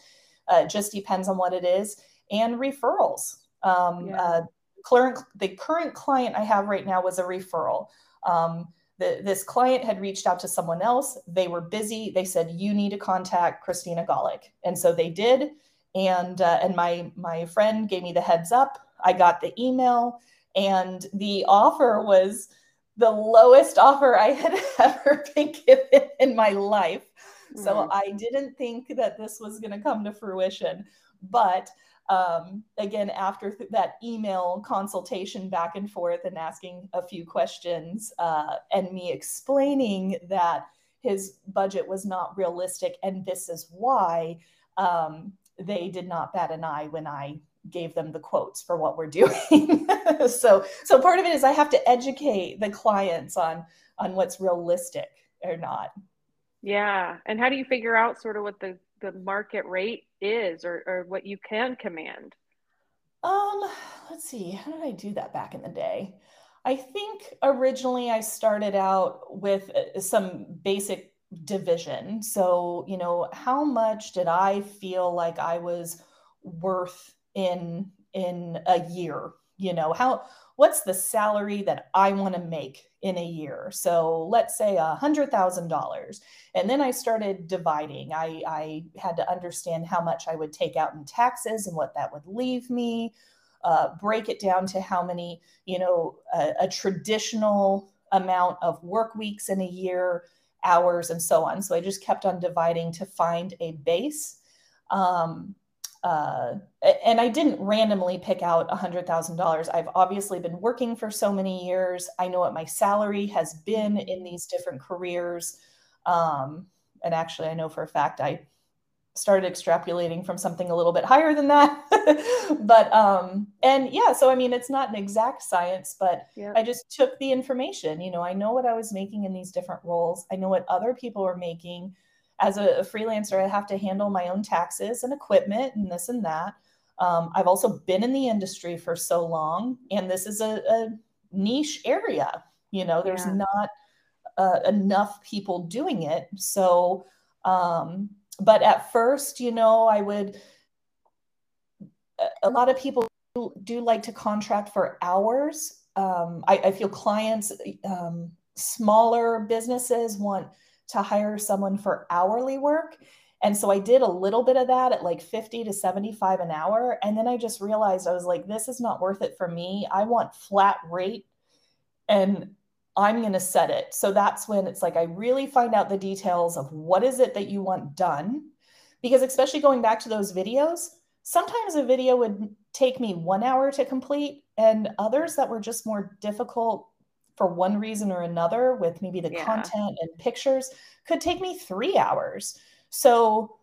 [SPEAKER 5] Uh, it just depends on what it is. And referrals. Um, yeah. uh, current, the current client I have right now was a referral. Um, the, this client had reached out to someone else. They were busy. They said, "You need to contact Christina Gawlik," and so they did. And uh, and my my friend gave me the heads up. I got the email, and the offer was the lowest offer I had ever been given in my life. Mm-hmm. So I didn't think that this was going to come to fruition, but um, again, after th- that email consultation back and forth and asking a few questions uh, and me explaining that his budget was not realistic and this is why, um, they did not bat an eye when I gave them the quotes for what we're doing. so, so part of it is I have to educate the clients on on what's realistic or not.
[SPEAKER 4] Yeah, and how do you figure out sort of what the the market rate is or, or what you can command?
[SPEAKER 5] Um, let's see, how did I do that back in the day? I think originally I started out with uh, some basic division. So, you know, how much did I feel like I was worth in in a year? You know, how what's the salary that I want to make in a year? So let's say a hundred thousand dollars. And then I started dividing. I, I had to understand how much I would take out in taxes and what that would leave me. Uh, break it down to how many, you know, a, a traditional amount of work weeks in a year, hours, and so on. So I just kept on dividing to find a base. Um, uh, and I didn't randomly pick out $100,000. I've obviously been working for so many years. I know what my salary has been in these different careers. Um, and actually, I know for a fact I started extrapolating from something a little bit higher than that. but, um, and yeah, so I mean, it's not an exact science, but yep. I just took the information. You know, I know what I was making in these different roles, I know what other people were making as a, freelancer, I have to handle my own taxes and equipment and this and that. Um, I've also been in the industry for so long, and this is a, a niche area. You know, there's yeah. not uh, enough people doing it. So, um, but at first, you know, I would, a lot of people do like to contract for hours. Um, I, I, feel clients, um, smaller businesses want to hire someone for hourly work. And so I did a little bit of that at like 50 to 75 an hour. And then I just realized I was like, this is not worth it for me. I want flat rate. And I'm going to set it. So that's when it's like I really find out the details of what is it that you want done. Because especially going back to those videos, sometimes a video would take me one hour to complete, and others that were just more difficult for one reason or another, with maybe the yeah. content and pictures, could take me three hours. So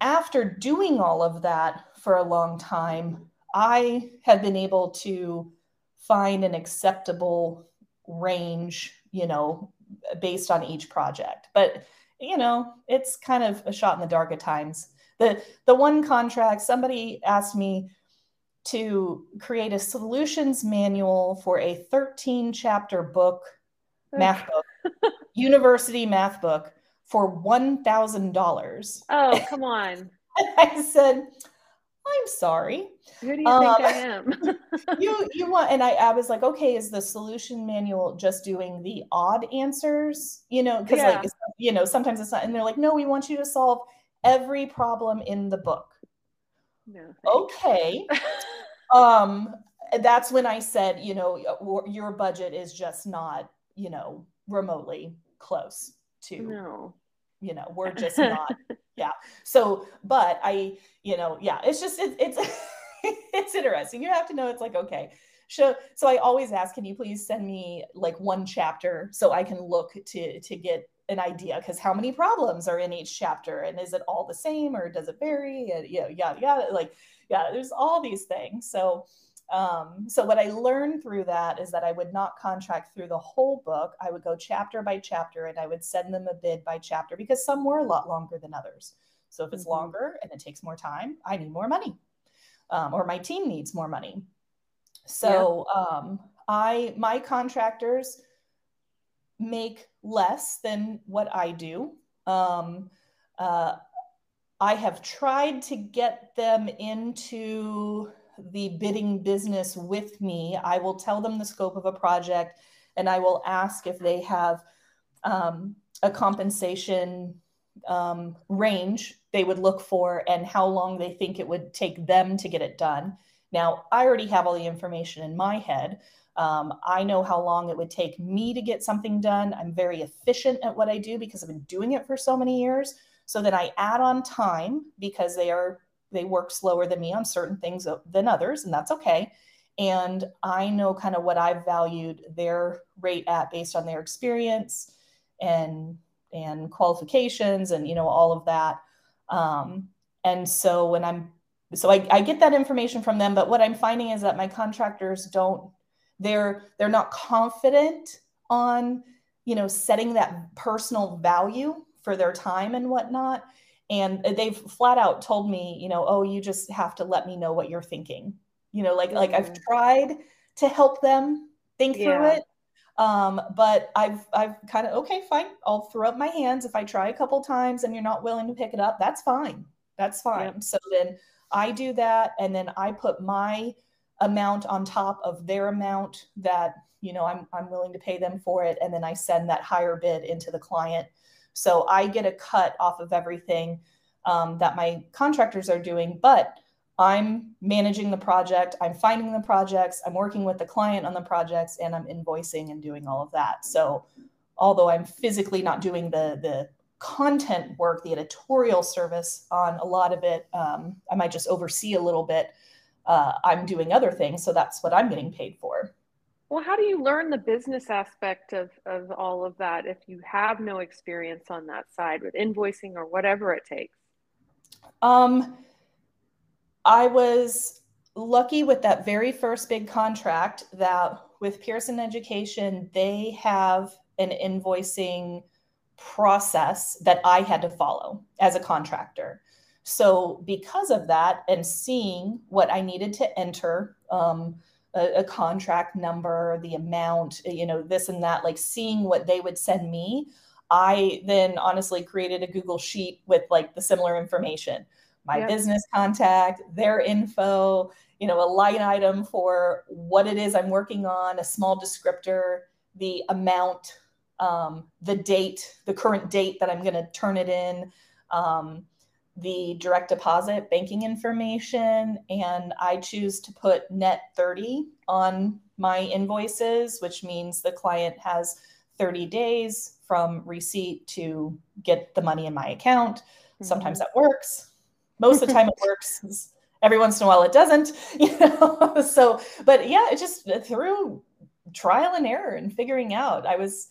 [SPEAKER 5] after doing all of that for a long time, I have been able to find an acceptable range, you know, based on each project. But you know, it's kind of a shot in the dark at times. The the one contract, somebody asked me to create a solutions manual for a 13 chapter book, math book, university math book for $1,000.
[SPEAKER 4] Oh, come on.
[SPEAKER 5] I said, I'm sorry.
[SPEAKER 4] Who do you um, think I am?
[SPEAKER 5] you you want and I, I was like, okay, is the solution manual just doing the odd answers? You know, because yeah. like you know, sometimes it's not, and they're like, no, we want you to solve every problem in the book. No. Okay. Um, that's when I said, you know, your budget is just not, you know, remotely close to
[SPEAKER 4] no.
[SPEAKER 5] you know we're just not yeah. So but i you know yeah it's just it, it's it's interesting. You have to know it's like okay. So so i always ask can you please send me like one chapter so i can look to to get an idea? Because how many problems are in each chapter? And is it all the same or does it vary? And you know yeah yeah like yeah there's all these things so um, so what I learned through that is that I would not contract through the whole book. I would go chapter by chapter and I would send them a bid by chapter because some were a lot longer than others. So if it's mm-hmm. longer and it takes more time, I need more money, um, or my team needs more money. So yeah. um, I my contractors make less than what I do. Um, uh, I have tried to get them into the bidding business with me. I will tell them the scope of a project and I will ask if they have um, a compensation um, range they would look for and how long they think it would take them to get it done. Now, I already have all the information in my head. Um, I know how long it would take me to get something done. I'm very efficient at what I do because I've been doing it for so many years. So then I add on time because they are they work slower than me on certain things than others, and that's okay. And I know kind of what I've valued their rate at based on their experience and and qualifications and you know all of that. Um, and so when I'm so I, I get that information from them, but what I'm finding is that my contractors don't they're they're not confident on you know setting that personal value for their time and whatnot and they've flat out told me you know oh you just have to let me know what you're thinking you know like mm-hmm. like i've mm. tried to help them think yeah. through it um, but i've i've kind of okay fine i'll throw up my hands if i try a couple times and you're not willing to pick it up that's fine that's fine yep. so then i do that and then i put my amount on top of their amount that you know i'm, I'm willing to pay them for it and then i send that higher bid into the client so I get a cut off of everything um, that my contractors are doing, but I'm managing the project, I'm finding the projects, I'm working with the client on the projects, and I'm invoicing and doing all of that. So although I'm physically not doing the the content work, the editorial service on a lot of it, um, I might just oversee a little bit. Uh, I'm doing other things, so that's what I'm getting paid for.
[SPEAKER 4] Well, how do you learn the business aspect of, of all of that if you have no experience on that side with invoicing or whatever it takes?
[SPEAKER 5] Um, I was lucky with that very first big contract that with Pearson Education, they have an invoicing process that I had to follow as a contractor. So, because of that, and seeing what I needed to enter, um, a, a, contract number, the amount, you know, this and that, like seeing what they would send me. I then honestly created a Google sheet with like the similar information my yep. business contact, their info, you know, a line item for what it is I'm working on, a small descriptor, the amount, um, the date, the current date that I'm going to turn it in. Um, the direct deposit banking information and I choose to put net 30 on my invoices, which means the client has 30 days from receipt to get the money in my account. Mm-hmm. Sometimes that works. Most of the time it works. Every once in a while it doesn't, you know. so, but yeah, it just through trial and error and figuring out. I was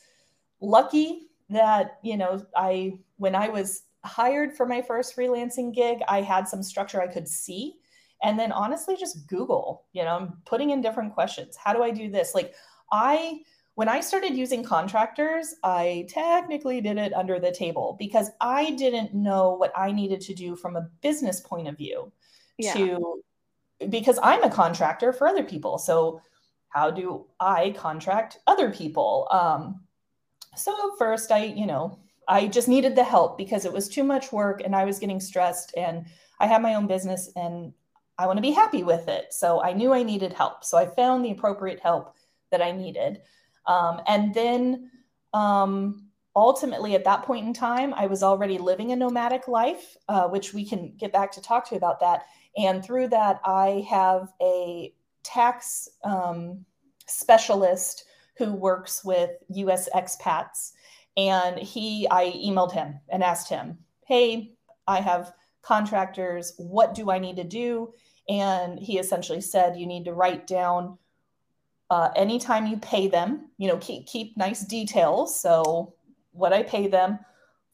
[SPEAKER 5] lucky that, you know, I when I was hired for my first freelancing gig, I had some structure I could see. And then honestly, just Google, you know, I'm putting in different questions. How do I do this? Like, I, when I started using contractors, I technically did it under the table because I didn't know what I needed to do from a business point of view yeah. to, because I'm a contractor for other people. So, how do I contract other people? Um, so, first, I, you know, I just needed the help because it was too much work and I was getting stressed and I have my own business and I want to be happy with it. So I knew I needed help. So I found the appropriate help that I needed. Um, and then um, ultimately, at that point in time, I was already living a nomadic life, uh, which we can get back to talk to you about that. And through that, I have a tax um, specialist who works with US expats and he, I emailed him and asked him, Hey, I have contractors. What do I need to do? And he essentially said, You need to write down uh, anytime you pay them, you know, keep, keep nice details. So, what I pay them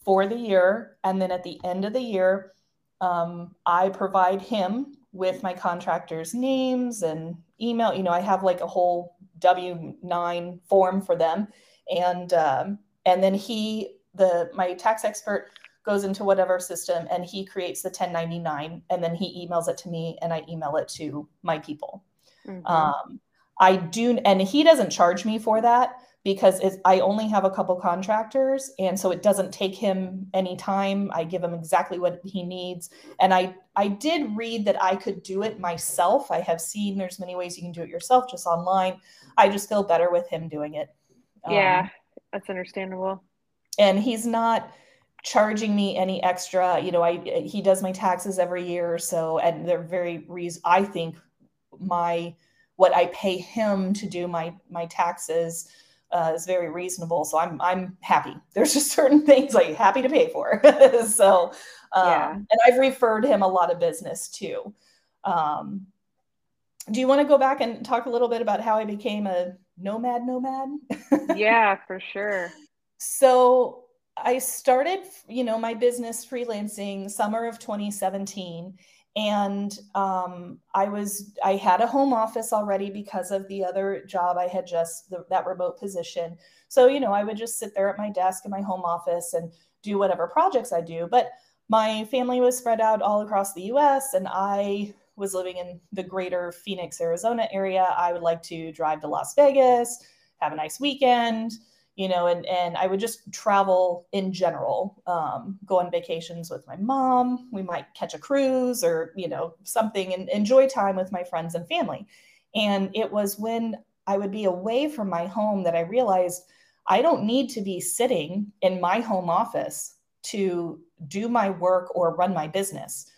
[SPEAKER 5] for the year. And then at the end of the year, um, I provide him with my contractors' names and email. You know, I have like a whole W 9 form for them. And um, and then he the my tax expert goes into whatever system and he creates the 1099 and then he emails it to me and i email it to my people. Mm-hmm. um, i do and he doesn't charge me for that because i only have a couple contractors and so it doesn't take him any time. I give him exactly what he needs. And i i did read that i could do it myself. I have seen there's many ways you can do it yourself just online. I just feel better with him doing it.
[SPEAKER 4] Yeah. Um, that's understandable.
[SPEAKER 5] And he's not charging me any extra. You know, I he does my taxes every year or so, and they're very reason. I think my what I pay him to do my my taxes uh, is very reasonable. So I'm I'm happy. There's just certain things like happy to pay for. so um, yeah. and I've referred him a lot of business too. Um, do you want to go back and talk a little bit about how I became a nomad nomad?
[SPEAKER 4] yeah, for sure.
[SPEAKER 5] So I started, you know, my business freelancing summer of 2017 and um, I was I had a home office already because of the other job I had just the, that remote position. So you know I would just sit there at my desk in my home office and do whatever projects I do. But my family was spread out all across the U.S. and I was living in the greater Phoenix, Arizona area, I would like to drive to Las Vegas, have a nice weekend, you know, and, and I would just travel in general, um, go on vacations with my mom. We might catch a cruise or, you know, something and enjoy time with my friends and family. And it was when I would be away from my home that I realized I don't need to be sitting in my home office to do my work or run my business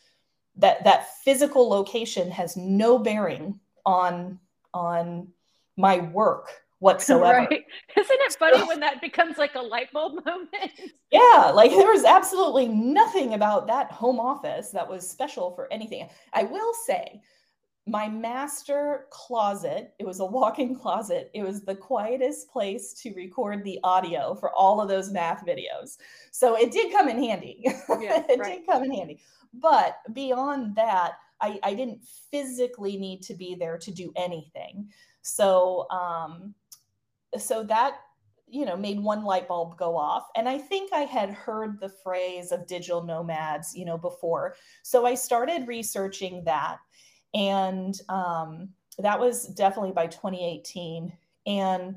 [SPEAKER 5] that that physical location has no bearing on on my work whatsoever. Right.
[SPEAKER 4] Isn't it funny when that becomes like a light bulb moment?
[SPEAKER 5] yeah, like there was absolutely nothing about that home office that was special for anything. I will say my master closet, it was a walk-in closet. It was the quietest place to record the audio for all of those math videos. So it did come in handy. Yeah, it right. did come in handy. But beyond that, I, I didn't physically need to be there to do anything. So, um, so that you know made one light bulb go off. And i think i had heard the phrase of digital nomads you know before. So i started researching that. And um, that was definitely by 2018 and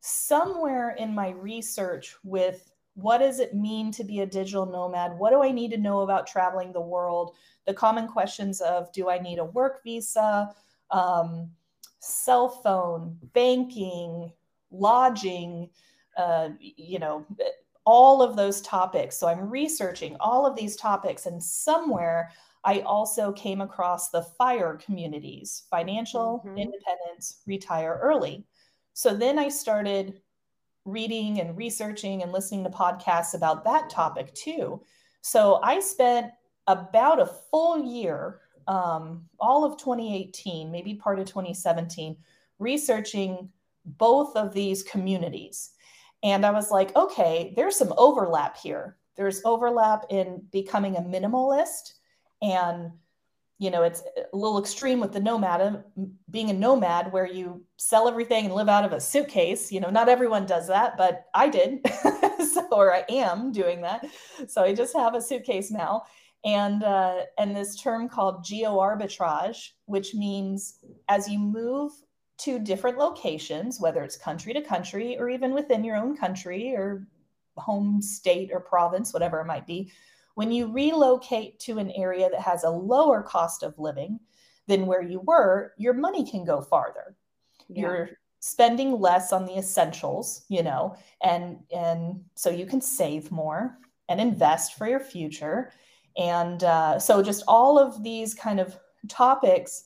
[SPEAKER 5] somewhere in my research with what does it mean to be a digital nomad? What do I need to know about traveling the world? The common questions of do I need a work visa, um, cell phone, banking, lodging, uh, you know, all of those topics. So I'm researching all of these topics, and somewhere I also came across the FIRE communities financial mm-hmm. independence, retire early. So then I started reading and researching and listening to podcasts about that topic too. So I spent about a full year, um, all of 2018, maybe part of 2017, researching both of these communities. And I was like, okay, there's some overlap here. There's overlap in becoming a minimalist and you know it's a little extreme with the nomad being a nomad where you sell everything and live out of a suitcase you know not everyone does that but i did so or i am doing that. So i just have a suitcase now and uh, and this term called geo arbitrage which means as you move to different locations whether it's country to country or even within your own country or home state or province whatever it might be when you relocate to an area that has a lower cost of living than where you were, your money can go farther. Yeah. You're spending less on the essentials, you know, and and so you can save more and invest for your future. And uh, so just all of these kind of topics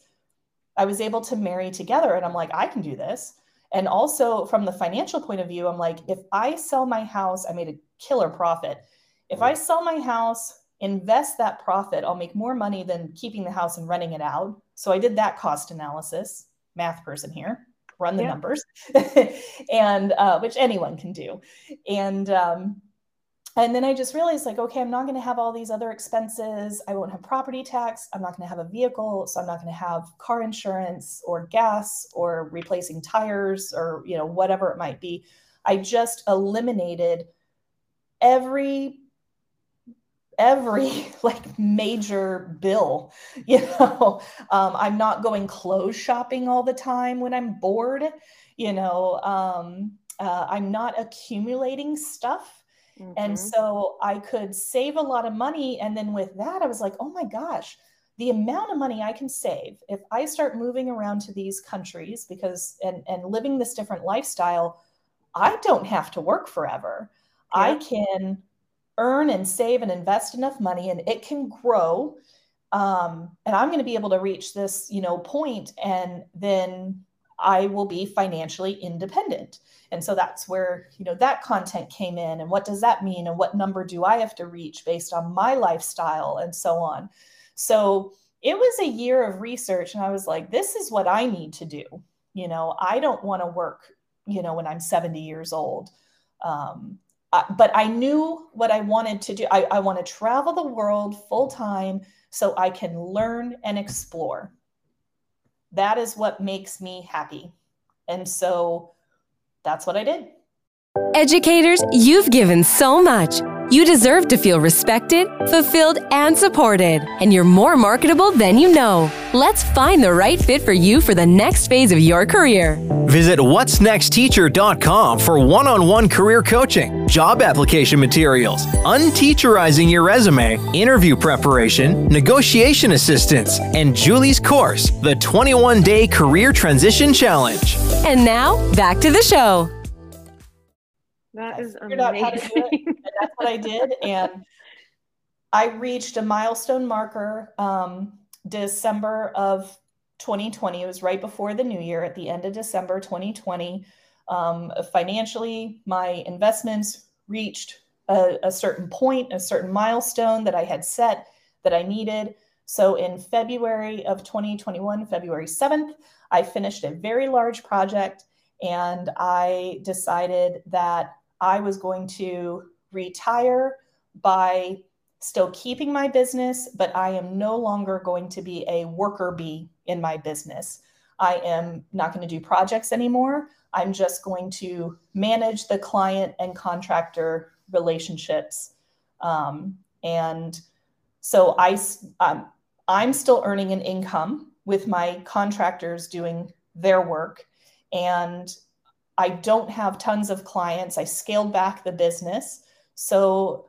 [SPEAKER 5] I was able to marry together and I'm like, I can do this. And also from the financial point of view, I'm like, if I sell my house, I made a killer profit if I sell my house, invest that profit, I'll make more money than keeping the house and renting it out. So I did that cost analysis, math person here, run the yeah. numbers, and uh, which anyone can do. And um, and then I just realized, like, okay, I'm not going to have all these other expenses. I won't have property tax. I'm not going to have a vehicle, so I'm not going to have car insurance or gas or replacing tires or you know whatever it might be. I just eliminated every every like major bill you know um, i'm not going clothes shopping all the time when i'm bored you know um, uh, i'm not accumulating stuff mm-hmm. and so i could save a lot of money and then with that i was like oh my gosh the amount of money i can save if i start moving around to these countries because and and living this different lifestyle i don't have to work forever yeah. i can earn and save and invest enough money and it can grow. Um, and i'm going to be able to reach this you know point and then i will be financially independent. And so that's where you know that content came in and what does that mean and what number do i have to reach based on my lifestyle and so on. So it was a year of research and i was like this is what i need to do. You know i don't want to work you know when i'm 70 years old. Um, but I knew what I wanted to do. I, I want to travel the world full time so I can learn and explore. That is what makes me happy. And so that's what I did.
[SPEAKER 1] Educators, you've given so much. You deserve to feel respected, fulfilled, and supported, and you're more marketable than you know. Let's find the right fit for you for the next phase of your career.
[SPEAKER 2] Visit what'snextteacher.com for one on one career coaching, job application materials, unteacherizing your resume, interview preparation, negotiation assistance, and Julie's course, the 21 day career transition challenge.
[SPEAKER 1] And now, back to the show.
[SPEAKER 4] That is amazing.
[SPEAKER 5] that's what I did. And I reached a milestone marker um, December of 2020. It was right before the new year at the end of December 2020. Um, financially, my investments reached a, a certain point, a certain milestone that I had set that I needed. So in February of 2021, February 7th, I finished a very large project and I decided that I was going to retire by still keeping my business, but I am no longer going to be a worker bee in my business. I am not going to do projects anymore. I'm just going to manage the client and contractor relationships. Um, and so I, um, I'm still earning an income with my contractors doing their work. And I don't have tons of clients. I scaled back the business. So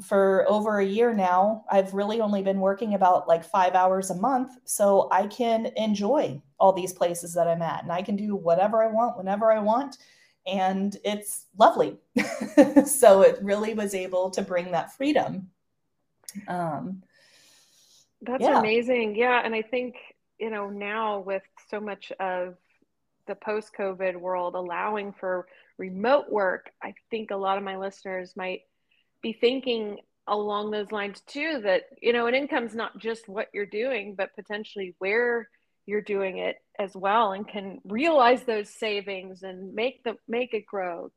[SPEAKER 5] for over a year now, I've really only been working about like five hours a month. So I can enjoy all these places that I'm at and I can do whatever I want, whenever I want. and it's lovely. so it really was able to bring that freedom. Um,
[SPEAKER 4] That's yeah. amazing. Yeah. And I think, you know, now with so much of the post COVID world allowing for remote work, I think a lot of my listeners might be thinking along those lines too that, you know, an income's not just what you're doing, but potentially where you're doing it as well and can realize those savings and make the make it grow.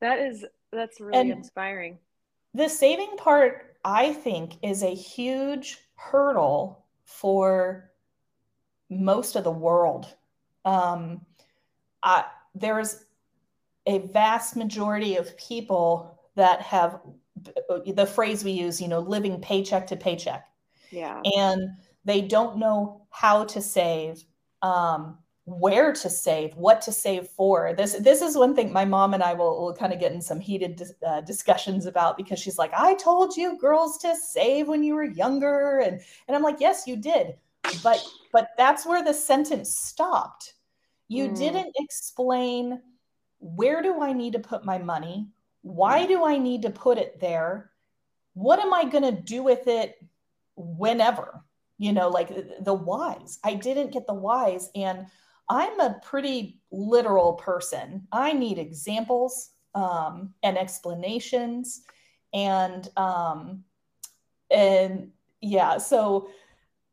[SPEAKER 4] That is that's really and inspiring.
[SPEAKER 5] the saving part i think is a huge hurdle for most of the world. Um, I, there's a vast majority of people that have the phrase we use you know living paycheck to paycheck
[SPEAKER 4] yeah
[SPEAKER 5] and they don't know how to save, um, where to save, what to save for. This this is one thing my mom and I will, will kind of get in some heated uh, discussions about because she's like, I told you girls to save when you were younger, and and I'm like, yes, you did, but but that's where the sentence stopped. You mm. didn't explain where do I need to put my money? Why do I need to put it there? What am I going to do with it whenever? you know like the whys i didn't get the whys and i'm a pretty literal person i need examples um, and explanations and um, and yeah so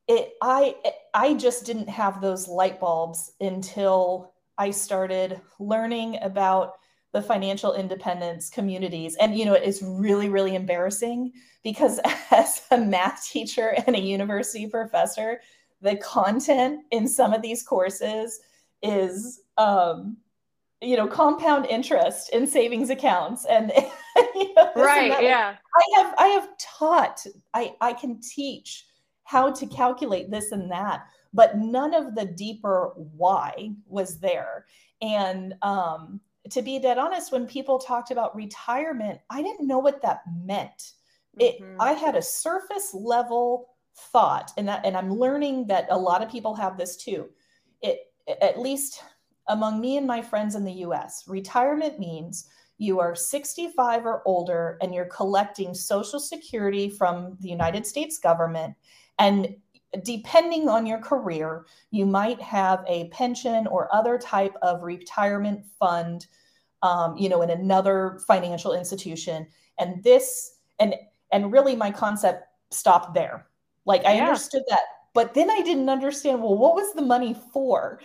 [SPEAKER 5] it i i just didn't have those light bulbs until i started learning about the financial independence communities. And, you know, it's really, really embarrassing because as a math teacher and a university professor, the content in some of these courses is, um, you know, compound interest in savings accounts and,
[SPEAKER 4] you know, right. Yeah.
[SPEAKER 5] I have, I have taught, I, I can teach how to calculate this and that, but none of the deeper why was there. And, um, to be dead honest, when people talked about retirement, I didn't know what that meant. It, mm-hmm. I had a surface level thought, and that, and I'm learning that a lot of people have this too. It, at least among me and my friends in the U.S., retirement means you are 65 or older and you're collecting Social Security from the United States government, and depending on your career, you might have a pension or other type of retirement fund, um, you know, in another financial institution. And this, and and really, my concept stopped there. Like I yeah. understood that, but then I didn't understand. Well, what was the money for?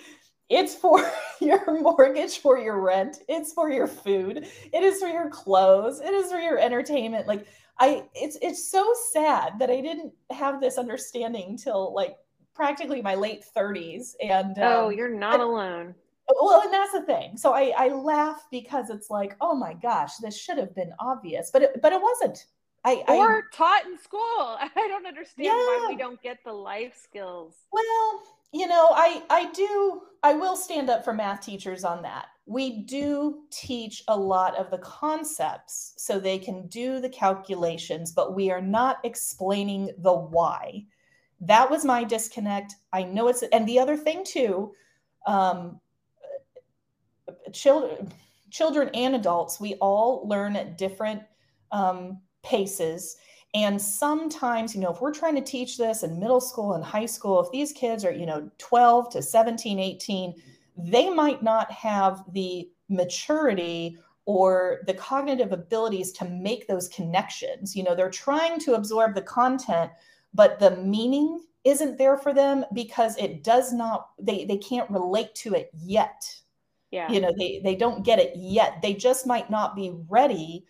[SPEAKER 5] It's for your mortgage, for your rent. It's for your food. It is for your clothes. It is for your entertainment. Like I it's it's so sad that I didn't have this understanding till like practically my late 30s and
[SPEAKER 4] oh um, you're not alone.
[SPEAKER 5] Well and that's the thing. So I, I laugh because it's like oh my gosh this should have been obvious but it, but it wasn't. I,
[SPEAKER 4] or
[SPEAKER 5] I,
[SPEAKER 4] taught in school. I don't understand yeah. why we don't get the life skills.
[SPEAKER 5] Well you know i i do i will stand up for math teachers on that we do teach a lot of the concepts so they can do the calculations, but we are not explaining the why. That was my disconnect. I know it's, and the other thing too, um, children, children and adults, we all learn at different um, paces. And sometimes, you know, if we're trying to teach this in middle school and high school, if these kids are, you know, 12 to 17, 18, they might not have the maturity or the cognitive abilities to make those connections. You know, they're trying to absorb the content, but the meaning isn't there for them because it does not they they can't relate to it yet.
[SPEAKER 4] Yeah.
[SPEAKER 5] You know, they they don't get it yet. They just might not be ready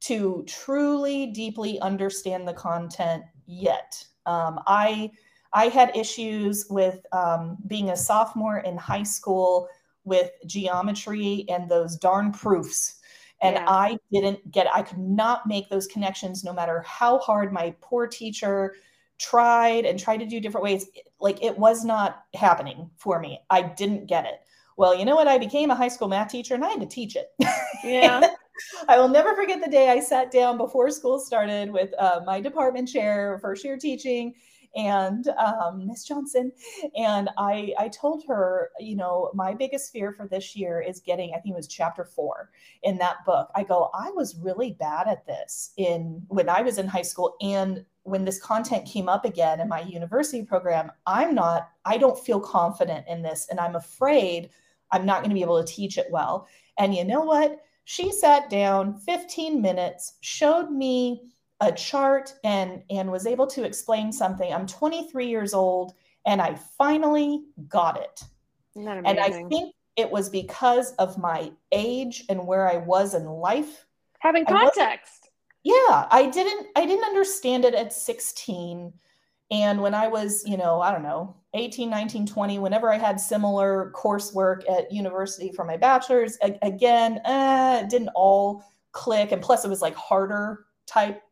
[SPEAKER 5] to truly deeply understand the content yet. Um, I I had issues with um, being a sophomore in high school with geometry and those darn proofs. And yeah. I didn't get, I could not make those connections no matter how hard my poor teacher tried and tried to do different ways. Like it was not happening for me. I didn't get it. Well, you know what? I became a high school math teacher and I had to teach it.
[SPEAKER 4] Yeah.
[SPEAKER 5] I will never forget the day I sat down before school started with uh, my department chair, first year teaching, and um, Miss Johnson. And I, I told her, you know, my biggest fear for this year is getting, I think it was chapter four in that book. I go, I was really bad at this in when I was in high school. And when this content came up again in my university program, I'm not, I don't feel confident in this. And I'm afraid I'm not going to be able to teach it well. And you know what? She sat down 15 minutes, showed me a chart and and was able to explain something. I'm 23 years old and I finally got it. And I think it was because of my age and where I was in life.
[SPEAKER 4] Having context.
[SPEAKER 5] Yeah, I didn't I didn't understand it at 16 and when I was, you know, I don't know, 18, 19, 20, whenever I had similar coursework at university for my bachelor's, a- again, uh, it didn't all click. And plus, it was like harder type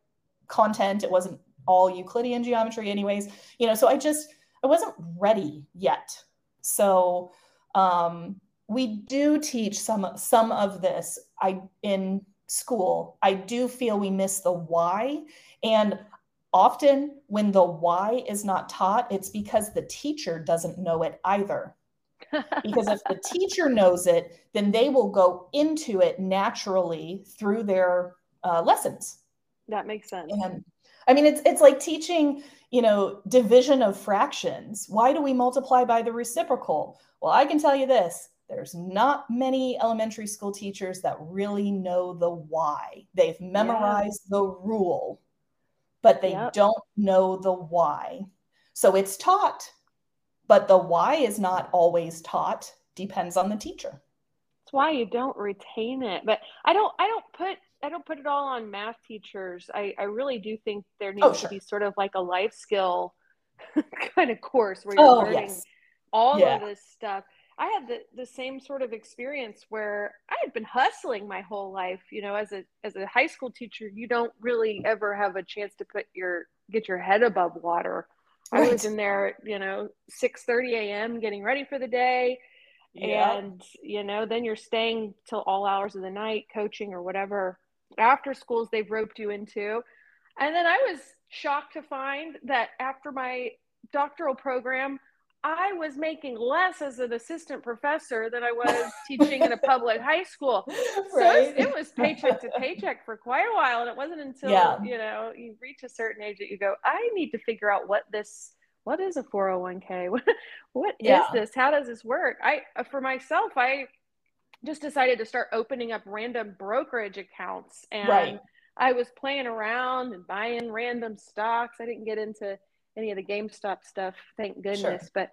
[SPEAKER 5] content. It wasn't all Euclidean geometry, anyways. You know, so I just, I wasn't ready yet. So, um, we do teach some some of this i in school i do feel we miss the why and Often, when the why is not taught, it's because the teacher doesn't know it either. because if the teacher knows it, then they will go into it naturally through their uh, lessons.
[SPEAKER 4] That makes sense.
[SPEAKER 5] And I mean, it's it's like teaching, you know, division of fractions. Why do we multiply by the reciprocal? Well, I can tell you this: there's not many elementary school teachers that really know the why. They've memorized yeah. the rule but they yep. don't know the why. So it's taught, but the why is not always taught, depends on the teacher.
[SPEAKER 4] That's why you don't retain it. But I don't I don't put I don't put it all on math teachers. I, I really do think there oh, needs oh, sure. to be sort of like a life skill kind of course where you're oh, learning yes. all yeah. of this stuff. I had the, the same sort of experience where I had been hustling my whole life. You know, as a as a high school teacher, you don't really ever have a chance to put your get your head above water. Right. I was in there, you know, six thirty a.m. getting ready for the day, yeah. and you know, then you're staying till all hours of the night coaching or whatever after schools they've roped you into. And then I was shocked to find that after my doctoral program, I was making less as an assistant professor than I was teaching in a public high school. So it, was paycheck to paycheck for quite a while. And it wasn't until, yeah. you know, you reach a certain age that you go, I need to figure out what this, what is a 401k? What, what yeah. is this? How does this work? I, for myself, I just decided to start opening up random brokerage accounts and right. I was playing around and buying random stocks. I didn't get into any of the GameStop stuff, thank goodness. Sure. But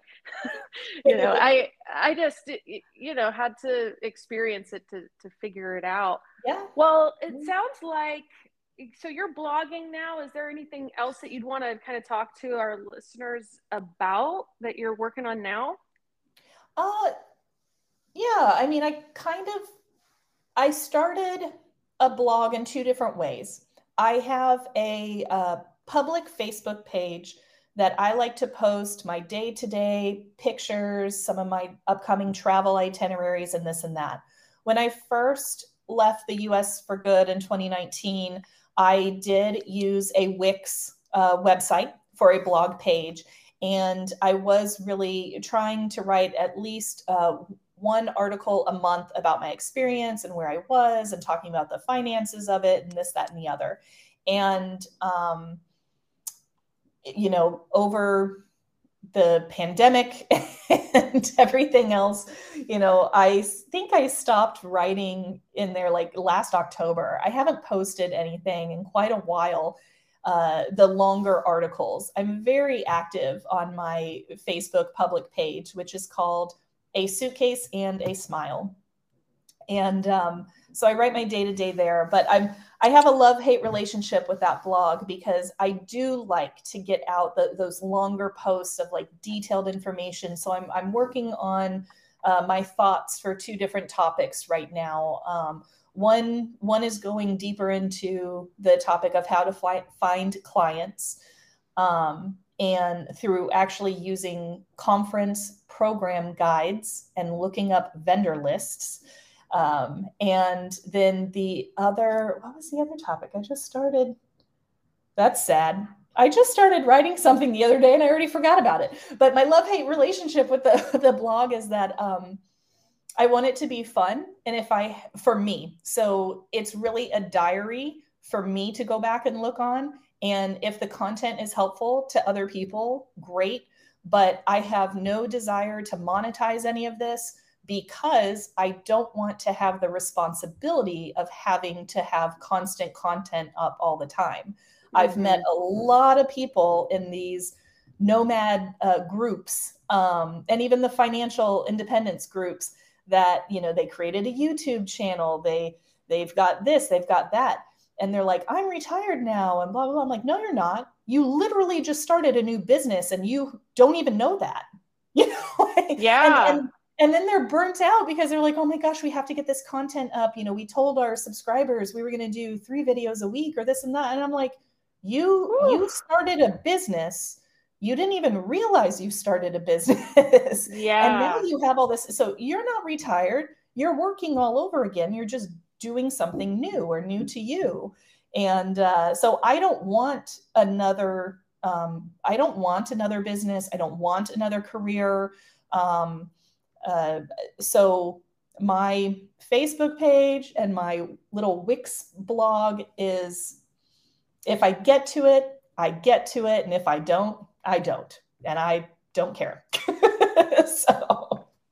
[SPEAKER 4] you know, I I just you know had to experience it to to figure it out.
[SPEAKER 5] Yeah.
[SPEAKER 4] Well, it mm-hmm. sounds like so you're blogging now. Is there anything else that you'd want to kind of talk to our listeners about that you're working on now?
[SPEAKER 5] Uh, yeah. I mean, I kind of I started a blog in two different ways. I have a uh, public Facebook page that I like to post my day to day pictures, some of my upcoming travel itineraries, and this and that. When I first left the US for good in 2019, I did use a Wix uh, website for a blog page. And I was really trying to write at least uh, one article a month about my experience and where I was and talking about the finances of it and this, that, and the other. And um, you know, over the pandemic and everything else, you know, I think I stopped writing in there like last October. I haven't posted anything in quite a while. Uh, the longer articles. I'm very active on my Facebook public page, which is called A Suitcase and a Smile. And um, so I write my day to day there, but I'm I have a love hate relationship with that blog because I do like to get out the, those longer posts of like detailed information. So I'm I'm working on uh, my thoughts for two different topics right now. Um, one one is going deeper into the topic of how to fly, find clients. Um, and through actually using conference program guides and looking up vendor lists um, and then the other, what was the other topic? I just started. That's sad. I just started writing something the other day and I already forgot about it. But my love hate relationship with the, the blog is that um, I want it to be fun. And if I, for me, so it's really a diary for me to go back and look on. And if the content is helpful to other people, great. But I have no desire to monetize any of this because I don't want to have the responsibility of having to have constant content up all the time. Mm-hmm. I've met mm-hmm. a lot of people in these nomad uh, groups um, and even the financial independence groups that you know they created a youtube channel they they've got this they've got that and they're like i'm retired now and blah blah blah i'm like no you're not you literally just started a new business and you don't even know that you know like,
[SPEAKER 4] yeah
[SPEAKER 5] and, and, and then they're burnt out because they're like oh my gosh we have to get this content up you know we told our subscribers we were going to do three videos a week or this and that and i'm like you Ooh. you started a business you didn't even realize you started a business.
[SPEAKER 4] Yeah.
[SPEAKER 5] and now you have all this. So you're not retired. You're working all over again. You're just doing something new or new to you. And uh, so I don't want another. Um, I don't want another business. I don't want another career. Um, uh, so my Facebook page and my little Wix blog is if I get to it, I get to it. And if I don't, I don't, and I don't care. so.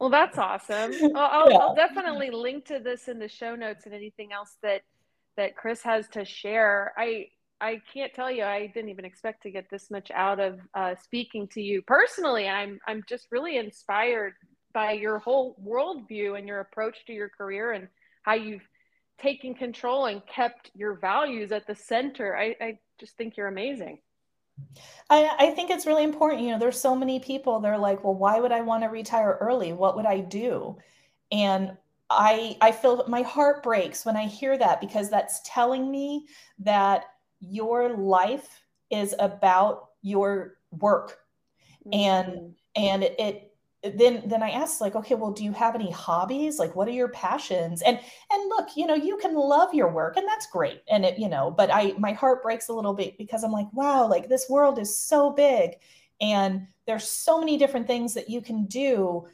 [SPEAKER 4] Well, that's awesome. I'll, yeah. I'll, definitely link to this in the show notes and anything else that that Cris has to share. I I can't tell you. I didn't even expect to get this much out of uh, speaking to you personally. I'm I'm just really inspired by your whole worldview and your approach to your career and how you've taken control and kept your values at the center. I, I just think you're amazing.
[SPEAKER 5] I, I think it's really important. You know, there's so many people, they're like, well, why would I want to retire early? What would I do? And I I feel my heart breaks when I hear that because that's telling me that your life is about your work. Mm-hmm. And and it then then i asked like okay well do you have any hobbies? Like what are your passions? And and look you know you can love your work and that's great and it you know but i my heart breaks a little bit because i'm like wow like this world is so big and there's so many different things that you can do.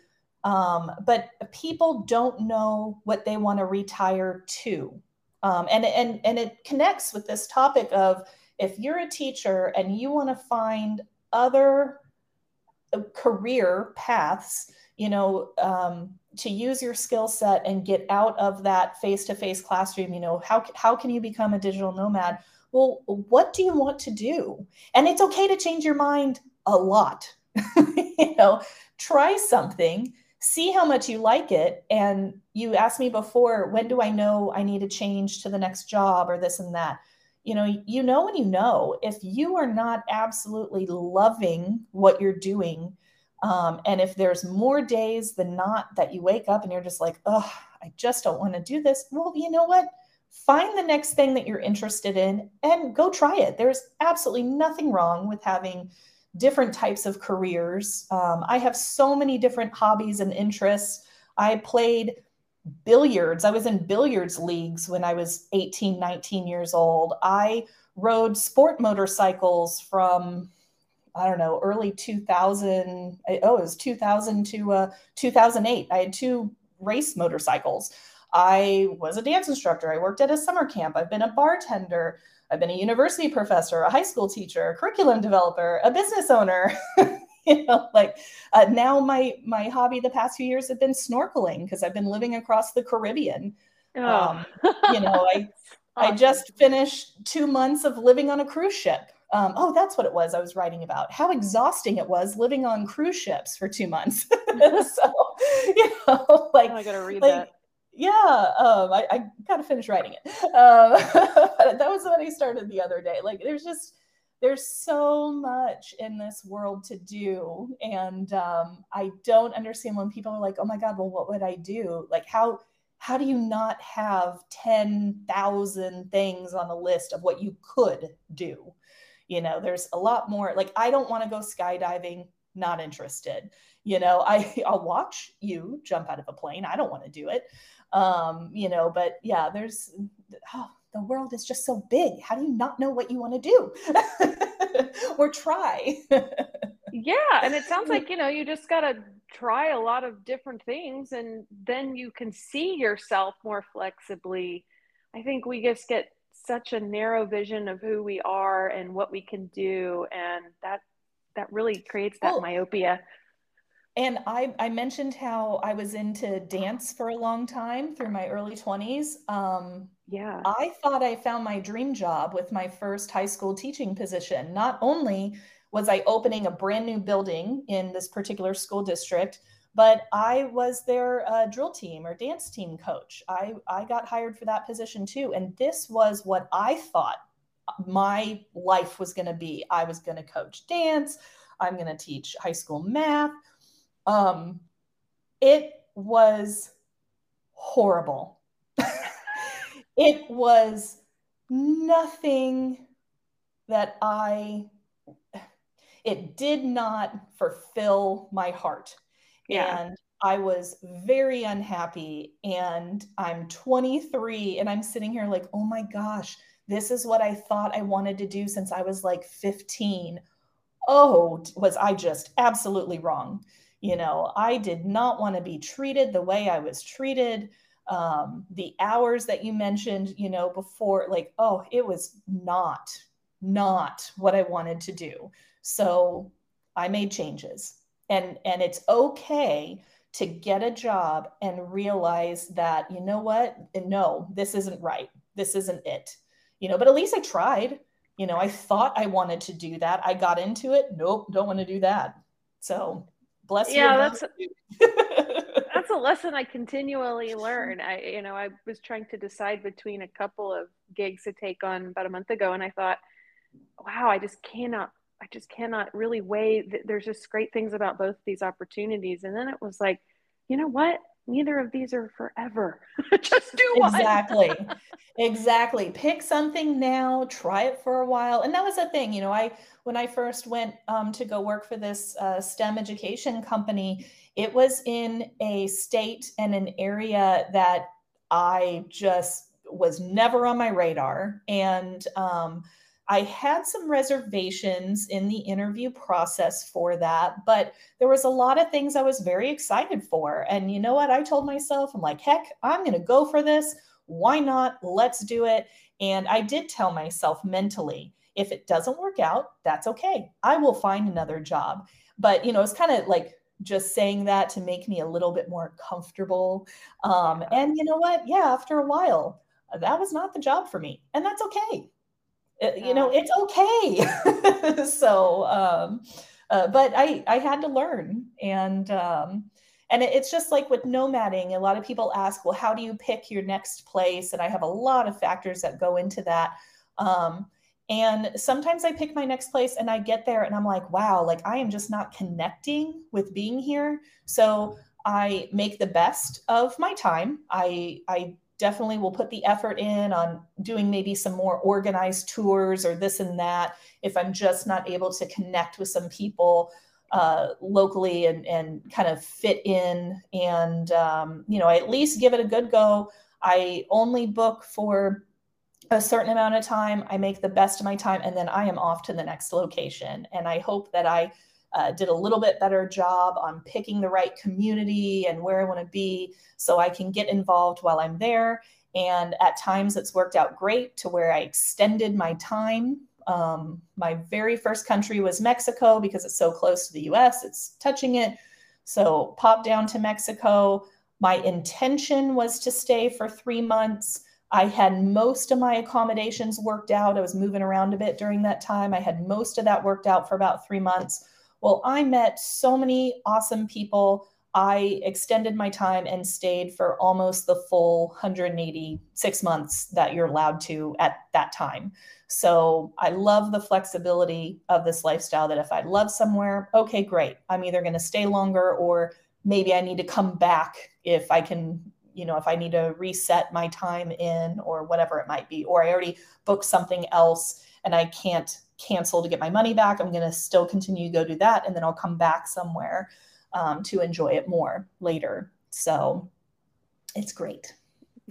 [SPEAKER 5] Um, but people don't know what they want to retire to. Um, and and and it connects with this topic of if you're a teacher and you want to find other career paths you know um, to use your skill set and get out of that face-to-face classroom you know how, how can you become a digital nomad? Well what do you want to do? And it's okay to change your mind a lot you know. Try something see how much you like it and you asked me before when do i know i need to change to the next job or this and that you know you know when you know if you are not absolutely loving what you're doing um, and if there's more days than not that you wake up and you're just like oh i just don't want to do this well you know what? Find the next thing that you're interested in and go try it. There's absolutely nothing wrong with having different types of careers. Um, i have so many different hobbies and interests. I played billiards. I was in billiards leagues when I was 18, 19 years old. I rode sport motorcycles from I don't know, early 2000. Oh, it was 2000 to uh, 2008. I had two race motorcycles. I was a dance instructor. I worked at a summer camp. I've been a bartender. I've been a university professor, a high school teacher, a curriculum developer, a business owner. you know like uh, now my my hobby the past few years have been snorkeling because i've been living across the caribbean. Oh. um, you know i awesome. i just finished two months of living on a cruise ship. Um, oh that's what it was i was writing about. How exhausting it was living on cruise ships for two months. So you know like
[SPEAKER 4] oh, i gotta read
[SPEAKER 5] like,
[SPEAKER 4] that.
[SPEAKER 5] yeah um, I, I, gotta finish writing it. Um, that was what i started the other day. Like there's just there's so much in this world to do. And um, i don't understand when people are like oh my god well what would i do? Like how how do you not have 10,000 things on a list of what you could do? You know there's a lot more. Like i don't want to go skydiving not interested. You know i i'll watch you jump out of a plane. I don't want to do it. Um you know but yeah there's oh, the world is just so big. How do you not know what you want to do? or try.
[SPEAKER 4] yeah. And it sounds mm. like, you know, you just got to try a lot of different things and then you can see yourself more flexibly. I think we just get such a narrow vision of who we are and what we can do. And that, that really creates that well, myopia.
[SPEAKER 5] And I, I mentioned how I was into dance for a long time through my early 20s. Um,
[SPEAKER 4] yeah.
[SPEAKER 5] I thought I found my dream job with my first high school teaching position. Not only was I opening a brand new building in this particular school district, but I was their uh, drill team or dance team coach. I, I got hired for that position too. And this was what I thought my life was going to be. I was going to coach dance, I'm going to teach high school math um, it was horrible. it was nothing that I, it did not fulfill my heart. Yeah. And I was very unhappy. And I'm 23 and I'm sitting here like, oh my gosh, this is what I thought I wanted to do since I was like 15. Oh, was I just absolutely wrong? You know, I did not want to be treated the way I was treated. Um, the hours that you mentioned, you know, before, like, oh, it was not, not what I wanted to do. So I made changes. And, and it's okay to get a job and realize that, you know what? No, this isn't right. This isn't it. You know, but at least I tried. You know, I thought I wanted to do that. I got into it. Nope, don't want to do that. So bless.
[SPEAKER 4] Yeah, that's that's a lesson I continually learn. I you know, I was trying to decide between a couple of gigs to take on about a month ago and I thought, wow, I just cannot I just cannot really weigh there's just great things about both these opportunities and then it was like, you know what? Neither of these are forever. Just do
[SPEAKER 5] one. Exactly. exactly. Pick something now, try it for a while. And that was the thing, you know, I, when I first went um, to go work for this uh, STEM education company, it was in a state and an area that I just was never on my radar. And, um, I had some reservations in the interview process for that, but there was a lot of things I was very excited for. And you know what? I told myself, I'm like, heck, I'm going to go for this. Why not? Let's do it. And I did tell myself mentally, if it doesn't work out, that's okay. I will find another job. But, you know, it's kind of like just saying that to make me a little bit more comfortable. Um, and you know what? Yeah, after a while, that was not the job for me. And that's okay uh, you know it's okay. So um uh, but i i had to learn and um and it's just like with nomading a lot of people ask well how do you pick your next place? And i have a lot of factors that go into that. Um and sometimes i pick my next place and i get there and i'm like wow like i am just not connecting with being here. So i make the best of my time. I i definitely will put the effort in on doing maybe some more organized tours or this and that if I'm just not able to connect with some people uh, locally and, and kind of fit in. And, um, you know, I at least give it a good go. I only book for a certain amount of time. I make the best of my time and then I am off to the next location. And I hope that I uh, did a little bit better job on picking the right community and where I want to be so I can get involved while I'm there. And at times it's worked out great to where I extended my time. Um, my very first country was Mexico because it's so close to the US, it's touching it. So pop down to Mexico. My intention was to stay for three months. I had most of my accommodations worked out. I was moving around a bit during that time. I had most of that worked out for about three months. Well, I met so many awesome people. I extended my time and stayed for almost the full 186 months that you're allowed to at that time. So I love the flexibility of this lifestyle that if I love somewhere, okay, great. I'm either going to stay longer or maybe I need to come back if I can, you know, if I need to reset my time in or whatever it might be, or I already booked something else and I can't cancel to get my money back. I'm going to still continue to go do that. And then I'll come back somewhere um, to enjoy it more later. So it's great.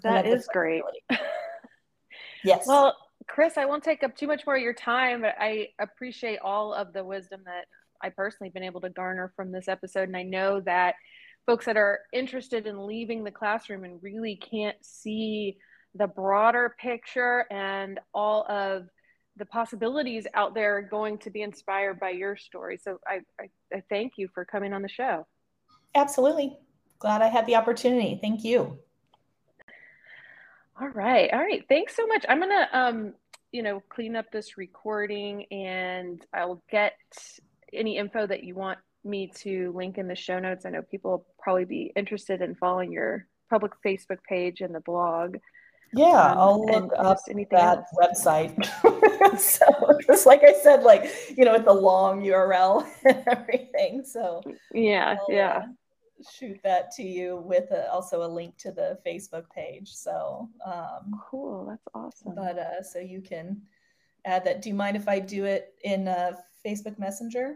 [SPEAKER 4] That is great.
[SPEAKER 5] yes.
[SPEAKER 4] Well, Cris, I won't take up too much more of your time, but I appreciate all of the wisdom that I personally been able to garner from this episode. And I know that folks that are interested in leaving the classroom and really can't see the broader picture and all of the possibilities out there are going to be inspired by your story. So I, I, I thank you for coming on the show.
[SPEAKER 5] Absolutely. Glad I had the opportunity. Thank you.
[SPEAKER 4] All right. All right. Thanks so much. I'm going to, um, you know, clean up this recording and I'll get any info that you want me to link in the show notes. I know people will probably be interested in following your public Facebook page and the blog.
[SPEAKER 5] Yeah, um, I'll look up that else. website. so just like I said, like you know, with the long URL and everything. So
[SPEAKER 4] yeah, I'll, yeah. Uh,
[SPEAKER 5] shoot that to you with a, also a link to the Facebook page. So um,
[SPEAKER 4] cool, that's awesome.
[SPEAKER 5] But uh, so you can add that. Do you mind if I do it in uh, Facebook Messenger?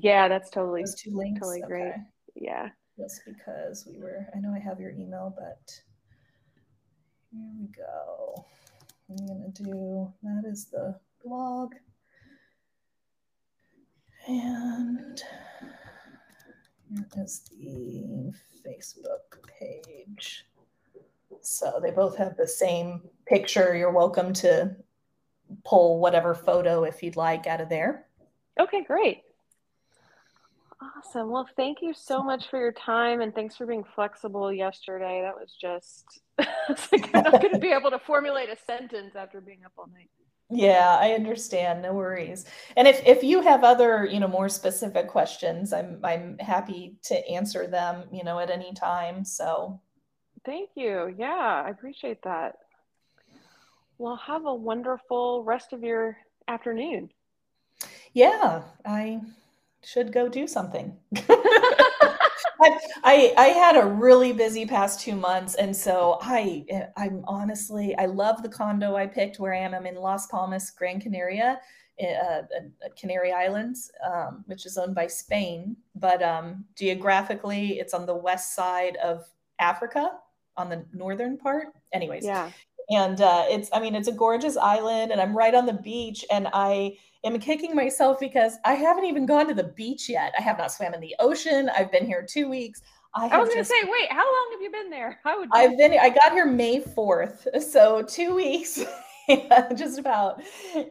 [SPEAKER 4] Yeah, that's totally
[SPEAKER 5] Those two links.
[SPEAKER 4] Totally okay. great. Yeah.
[SPEAKER 5] Just because we were, I know I have your email, but here we go. I'm gonna do that is the blog. And here is the Facebook page. So they both have the same picture. You're welcome to pull whatever photo if you'd like out of there.
[SPEAKER 4] Okay, great. Awesome. Well, thank you so much for your time and thanks for being flexible yesterday. That was just, like, I'm not going to be able to formulate a sentence after being up all night.
[SPEAKER 5] Yeah, I understand. No worries. And if, if you have other, you know, more specific questions, I'm I'm happy to answer them, you know, at any time. So
[SPEAKER 4] thank you. Yeah, I appreciate that. Well, have a wonderful rest of your afternoon.
[SPEAKER 5] Yeah, I should go do something. I, I had a really busy past two months, and so I I'm honestly I love the condo I picked where I am. I'm in Las Palmas, Gran Canaria, uh, uh, Canary Islands, um, which is owned by Spain, but um, geographically it's on the west side of Africa, on the northern part. Anyways,
[SPEAKER 4] yeah,
[SPEAKER 5] and uh, it's I mean it's a gorgeous island, and I'm right on the beach, and I am kicking myself because I haven't even gone to the beach yet. I have not swam in the ocean. I've been here two weeks.
[SPEAKER 4] I, I was going to say, wait, how long have you been there?
[SPEAKER 5] I would. I've been. I got here May fourth, so two weeks, just about.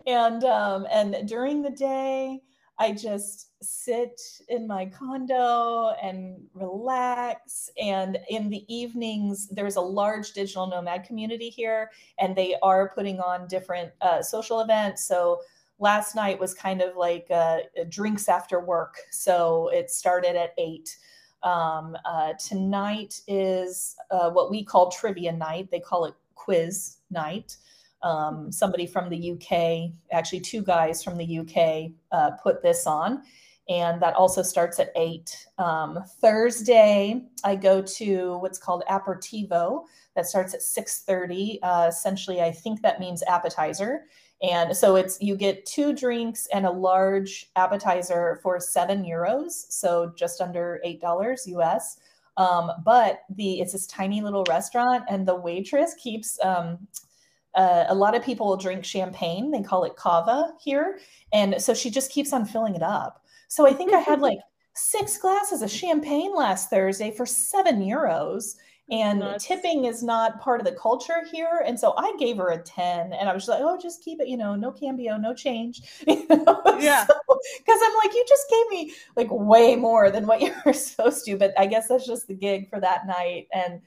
[SPEAKER 5] And um, and during the day, I just sit in my condo and relax. And in the evenings, there's a large digital nomad community here, and they are putting on different uh, social events. So last night was kind of like uh, drinks after work. So it started at eight. Um, uh, tonight is uh, what we call trivia night. They call it quiz night. Um, somebody from the UK, actually, two guys from the UK uh, put this on. And that also starts at eight. Um, Thursday, I go to what's called aperitivo. That starts at 6:30. Uh, essentially, I think that means appetizer and so it's you get two drinks and a large appetizer for seven euros, so just under eight dollars US. Um, but the it's this tiny little restaurant, and the waitress keeps. Um, uh, a lot of people will drink champagne. They call it cava here, and so she just keeps on filling it up. So I think I had like six glasses of champagne last Thursday for seven euros and Nuts. tipping is not part of the culture here and so i gave her a 10 and i was like oh just keep it you know no cambio no change you
[SPEAKER 4] know? yeah
[SPEAKER 5] because i'm like you just gave me like way more than what you were supposed to but i guess that's just the gig for that night and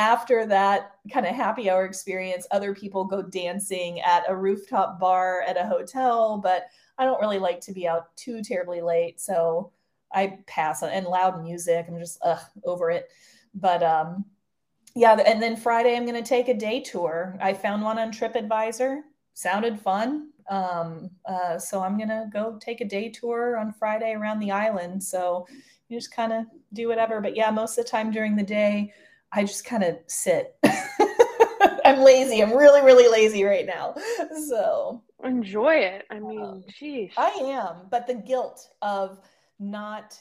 [SPEAKER 5] after that kind of happy hour experience other people go dancing at a rooftop bar at a hotel but i don't really like to be out too terribly late so i pass on and loud music i'm just ugh, over it but um yeah, and then Friday I'm going to take a day tour. I found one on TripAdvisor. Sounded fun. Um, uh, so I'm going to go take a day tour on Friday around the island. So you just kind of do whatever. But yeah, most of the time during the day, I just kind of sit. I'm lazy. I'm really, really lazy right now. So
[SPEAKER 4] enjoy it. I mean, um, geez.
[SPEAKER 5] I am. But the guilt of not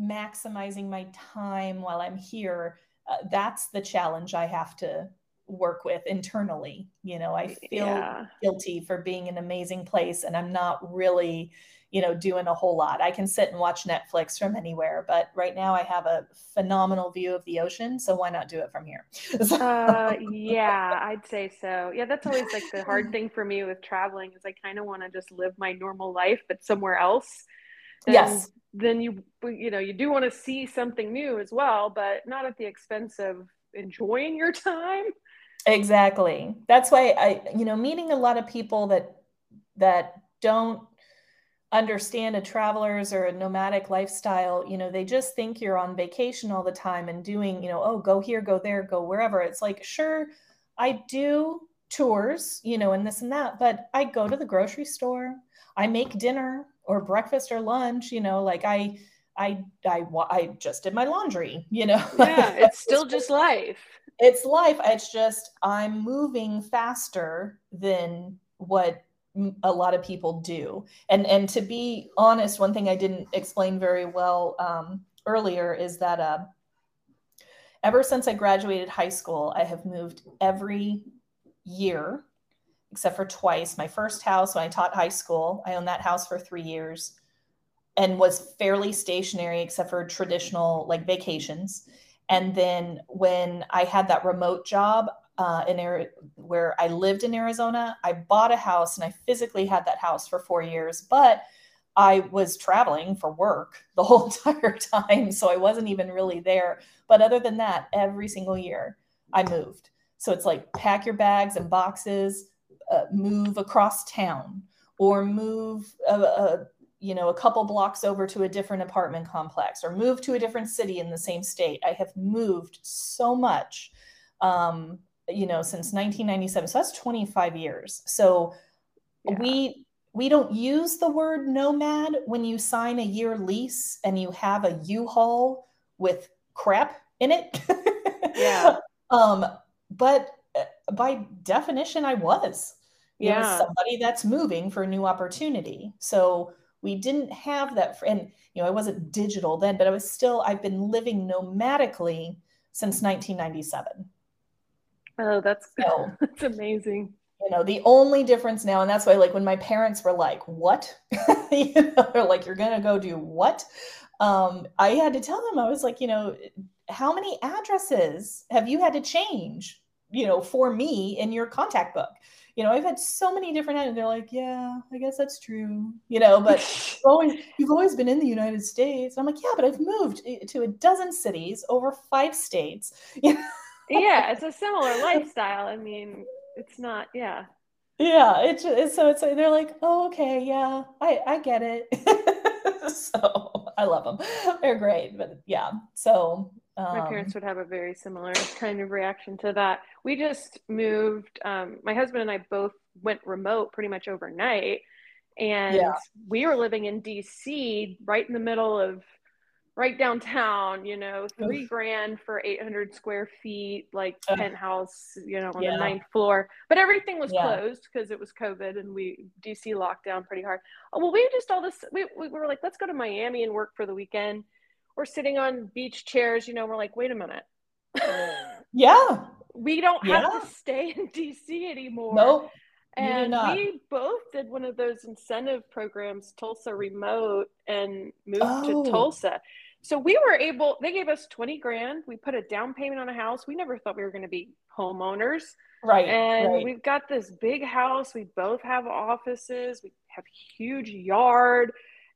[SPEAKER 5] maximizing my time while I'm here uh, that's the challenge I have to work with internally. You know, I feel yeah. guilty for being an amazing place and I'm not really, you know, doing a whole lot. I can sit and watch Netflix from anywhere, but right now I have a phenomenal view of the ocean. So why not do it from here?
[SPEAKER 4] uh, yeah, I'd say so. Yeah, that's always like the hard thing for me with traveling is I kind of want to just live my normal life, but somewhere else.
[SPEAKER 5] Then, yes.
[SPEAKER 4] Then you, you know, you do want to see something new as well, but not at the expense of enjoying your time.
[SPEAKER 5] Exactly. That's why I, you know, meeting a lot of people that that don't understand a traveler's or a nomadic lifestyle, you know, they just think you're on vacation all the time and doing, you know, oh, go here, go there, go wherever. It's like, sure, I do tours, you know, and this and that, but I go to the grocery store, I make dinner or breakfast or lunch, you know, like I I I I just did my laundry, you know.
[SPEAKER 4] Yeah, it's still just life.
[SPEAKER 5] It's life. It's just I'm moving faster than what a lot of people do. And and to be honest, one thing I didn't explain very well um, earlier is that uh, ever since I graduated high school, I have moved every year except for twice. My first house when I taught high school, I owned that house for three years and was fairly stationary except for traditional like vacations. And then when I had that remote job uh, in Ari- where I lived in Arizona, I bought a house and I physically had that house for four years, but I was traveling for work the whole entire time. So I wasn't even really there. But other than that, every single year I moved. So it's like pack your bags and boxes, uh, move across town or move a, a, you know, a couple blocks over to a different apartment complex or move to a different city in the same state. I have moved so much, um, you know, since 1997. So that's 25 years. So yeah. we we don't use the word nomad when you sign a year lease and you have a U-Haul with crap in it.
[SPEAKER 4] yeah.
[SPEAKER 5] Um, but uh, by definition, I was. Yeah. know, somebody that's moving for a new opportunity. So we didn't have that for, and you know i wasn't digital then but i was still i've been living nomadically since 1997 oh
[SPEAKER 4] that's so, that's amazing
[SPEAKER 5] you know the only difference now and that's why like when my parents were like what you know they're like you're gonna go do what um i had to tell them i was like you know how many addresses have you had to change you know for me in your contact book you know, I've had so many different, and they're like, yeah, I guess that's true, you know, but you've always, you've always been in the United States. I'm like, yeah, but I've moved to a dozen cities over five states.
[SPEAKER 4] Yeah, it's a similar lifestyle. I mean, it's not, yeah.
[SPEAKER 5] Yeah, it's, it's so it's they're like, oh, okay, yeah, I I get it. so I love them; they're great. But yeah, so
[SPEAKER 4] um, my parents would have a very similar kind of reaction to that. We just moved. Um, my husband and I both went remote pretty much overnight, and yeah. we were living in DC, right in the middle of right downtown. You know, three Oof. grand for eight hundred square feet, like Ugh. penthouse. You know, on yeah. the ninth floor, but everything was yeah. closed because it was COVID, and we DC locked down pretty hard. Oh, well, we just all this. We, we were like, let's go to Miami and work for the weekend we're sitting on beach chairs, you know, we're like, wait a minute.
[SPEAKER 5] yeah.
[SPEAKER 4] We don't have to stay in DC anymore.
[SPEAKER 5] Nope.
[SPEAKER 4] And we both did one of those incentive programs, Tulsa Remote, and moved oh. to Tulsa. So we were able, they gave us 20 grand. We put a down payment on a house. We never thought we were going to be homeowners.
[SPEAKER 5] Right.
[SPEAKER 4] And
[SPEAKER 5] right.
[SPEAKER 4] we've got this big house. We both have offices. We have huge yard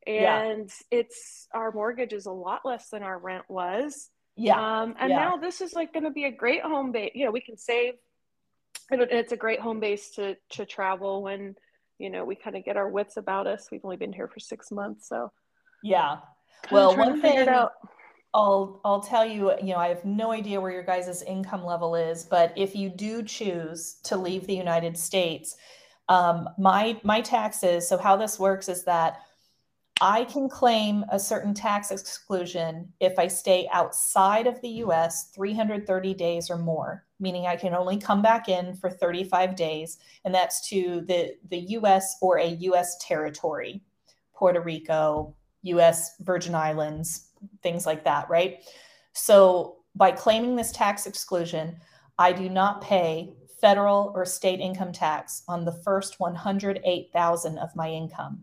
[SPEAKER 4] and yeah. it's our mortgage is a lot less than our rent was.
[SPEAKER 5] Yeah.
[SPEAKER 4] Um, and
[SPEAKER 5] yeah.
[SPEAKER 4] now this is like going to be a great home base. You know, we can save. And it's a great home base to to travel when you know we kind of get our wits about us. We've only been here for six months, so
[SPEAKER 5] yeah. Well, one thing I'll I'll tell you, you know, I have no idea where your guys' income level is, but if you do choose to leave the United States, um, my my taxes. So how this works is that I can claim a certain tax exclusion if I stay outside of the US 330 days or more, meaning I can only come back in for 35 days, and that's to the, the US or a US territory, Puerto Rico, US Virgin Islands, things like that, right? So by claiming this tax exclusion, I do not pay federal or state income tax on the first 108,000 of my income.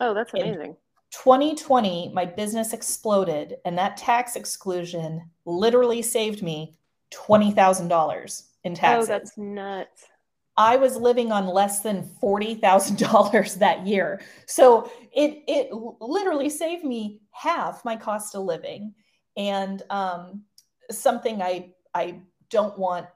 [SPEAKER 4] Oh, that's amazing. In
[SPEAKER 5] 2020, my business exploded and that tax exclusion literally saved me $20,000 in oh, taxes.
[SPEAKER 4] Oh, that's nuts.
[SPEAKER 5] I was living on less than $40,000 that year. So it it literally saved me half my cost of living and um, something I I don't want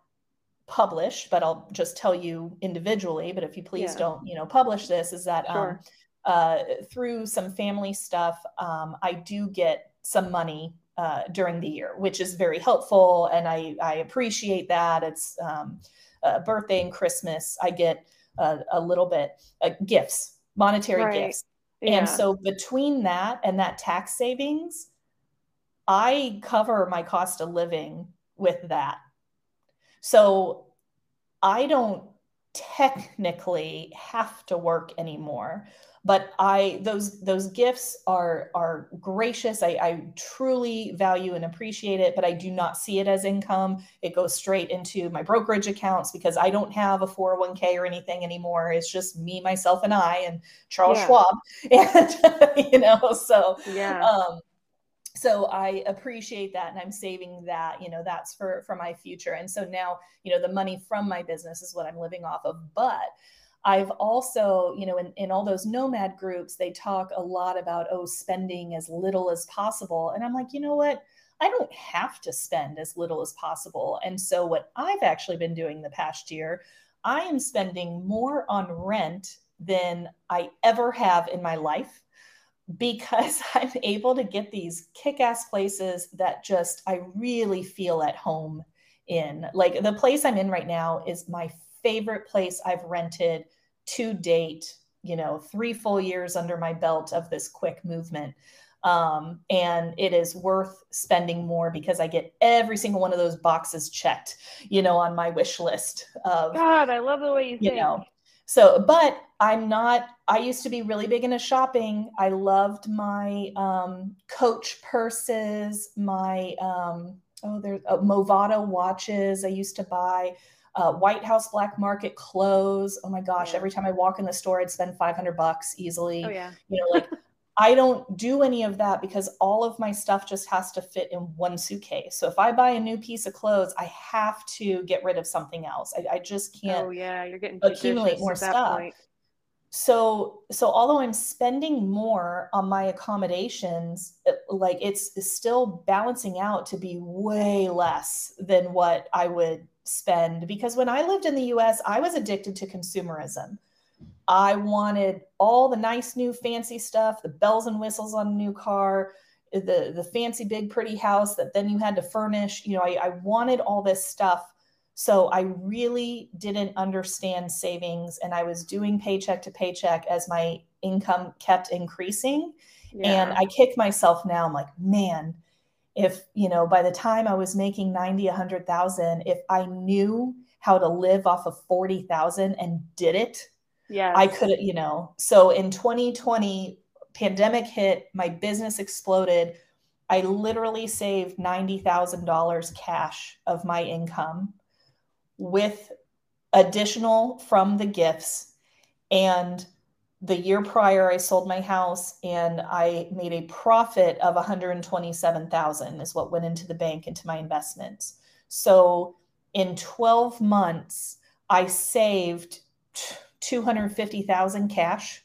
[SPEAKER 5] published, but I'll just tell you individually. But if you please yeah. don't, you know, publish this, is that um, sure. um, uh, through some family stuff, um, I do get some money uh, during the year, which is very helpful, and I I appreciate that. It's um, birthday and Christmas, I get a, a little bit uh, gifts, monetary right. gifts, yeah. and so between that and that tax savings, I cover my cost of living with that. So I don't technically have to work anymore but i those those gifts are are gracious. I, I truly value and appreciate it but i do not see it as income. It goes straight into my brokerage accounts because i don't have a 401k or anything anymore. It's just me myself and i and charles yeah. schwab. And you know so
[SPEAKER 4] yeah.
[SPEAKER 5] um so i appreciate that and i'm saving that you know that's for for my future. And so now you know the money from my business is what i'm living off of. But i've also you know in, in all those nomad groups they talk a lot about oh spending as little as possible. And i'm like you know what? I don't have to spend as little as possible. And so what i've actually been doing the past year i am spending more on rent than i ever have in my life because I'm able to get these kick ass places that just I really feel at home in. Like the place I'm in right now is my favorite place I've rented to date, you know, three full years under my belt of this quick movement. Um, and it is worth spending more because I get every single one of those boxes checked, you know, on my wish list of
[SPEAKER 4] God, I love the way you,
[SPEAKER 5] you
[SPEAKER 4] think.
[SPEAKER 5] know so, but I'm not, I used to be really big into shopping. I loved my um, Coach purses, my, um, oh, there's uh, Movado watches I used to buy. Uh, White House Black Market clothes. Oh my gosh! Yeah. Every time I walk in the store, I'd spend 500 bucks easily.
[SPEAKER 4] Oh yeah.
[SPEAKER 5] You know, like I don't do any of that because all of my stuff just has to fit in one suitcase. So if I buy a new piece of clothes, I have to get rid of something else. I, I just can't.
[SPEAKER 4] Oh yeah, you're getting
[SPEAKER 5] accumulate more stuff. Point. So so although I'm spending more on my accommodations, like it's, it's still balancing out to be way less than what I would spend because when I lived in the U.S., I was addicted to consumerism. I wanted all the nice new fancy stuff, the bells and whistles on a new car, the the fancy big pretty house that then you had to furnish. You know, I, I wanted all this stuff. So I really didn't understand savings and I was doing paycheck to paycheck as my income kept increasing. Yeah. And I kick myself now. I'm like, man, if, you know, by the time I was making 90, 100,000, if I knew how to live off of 40,000 and did it,
[SPEAKER 4] yeah.
[SPEAKER 5] I could, you know, so in 2020, pandemic hit, my business exploded. I literally saved $90,000 cash of my income with additional from the gifts. And the year prior, I sold my house and I made a profit of 127,000 is what went into the bank into my investments. So in 12 months, I saved 250,000 cash.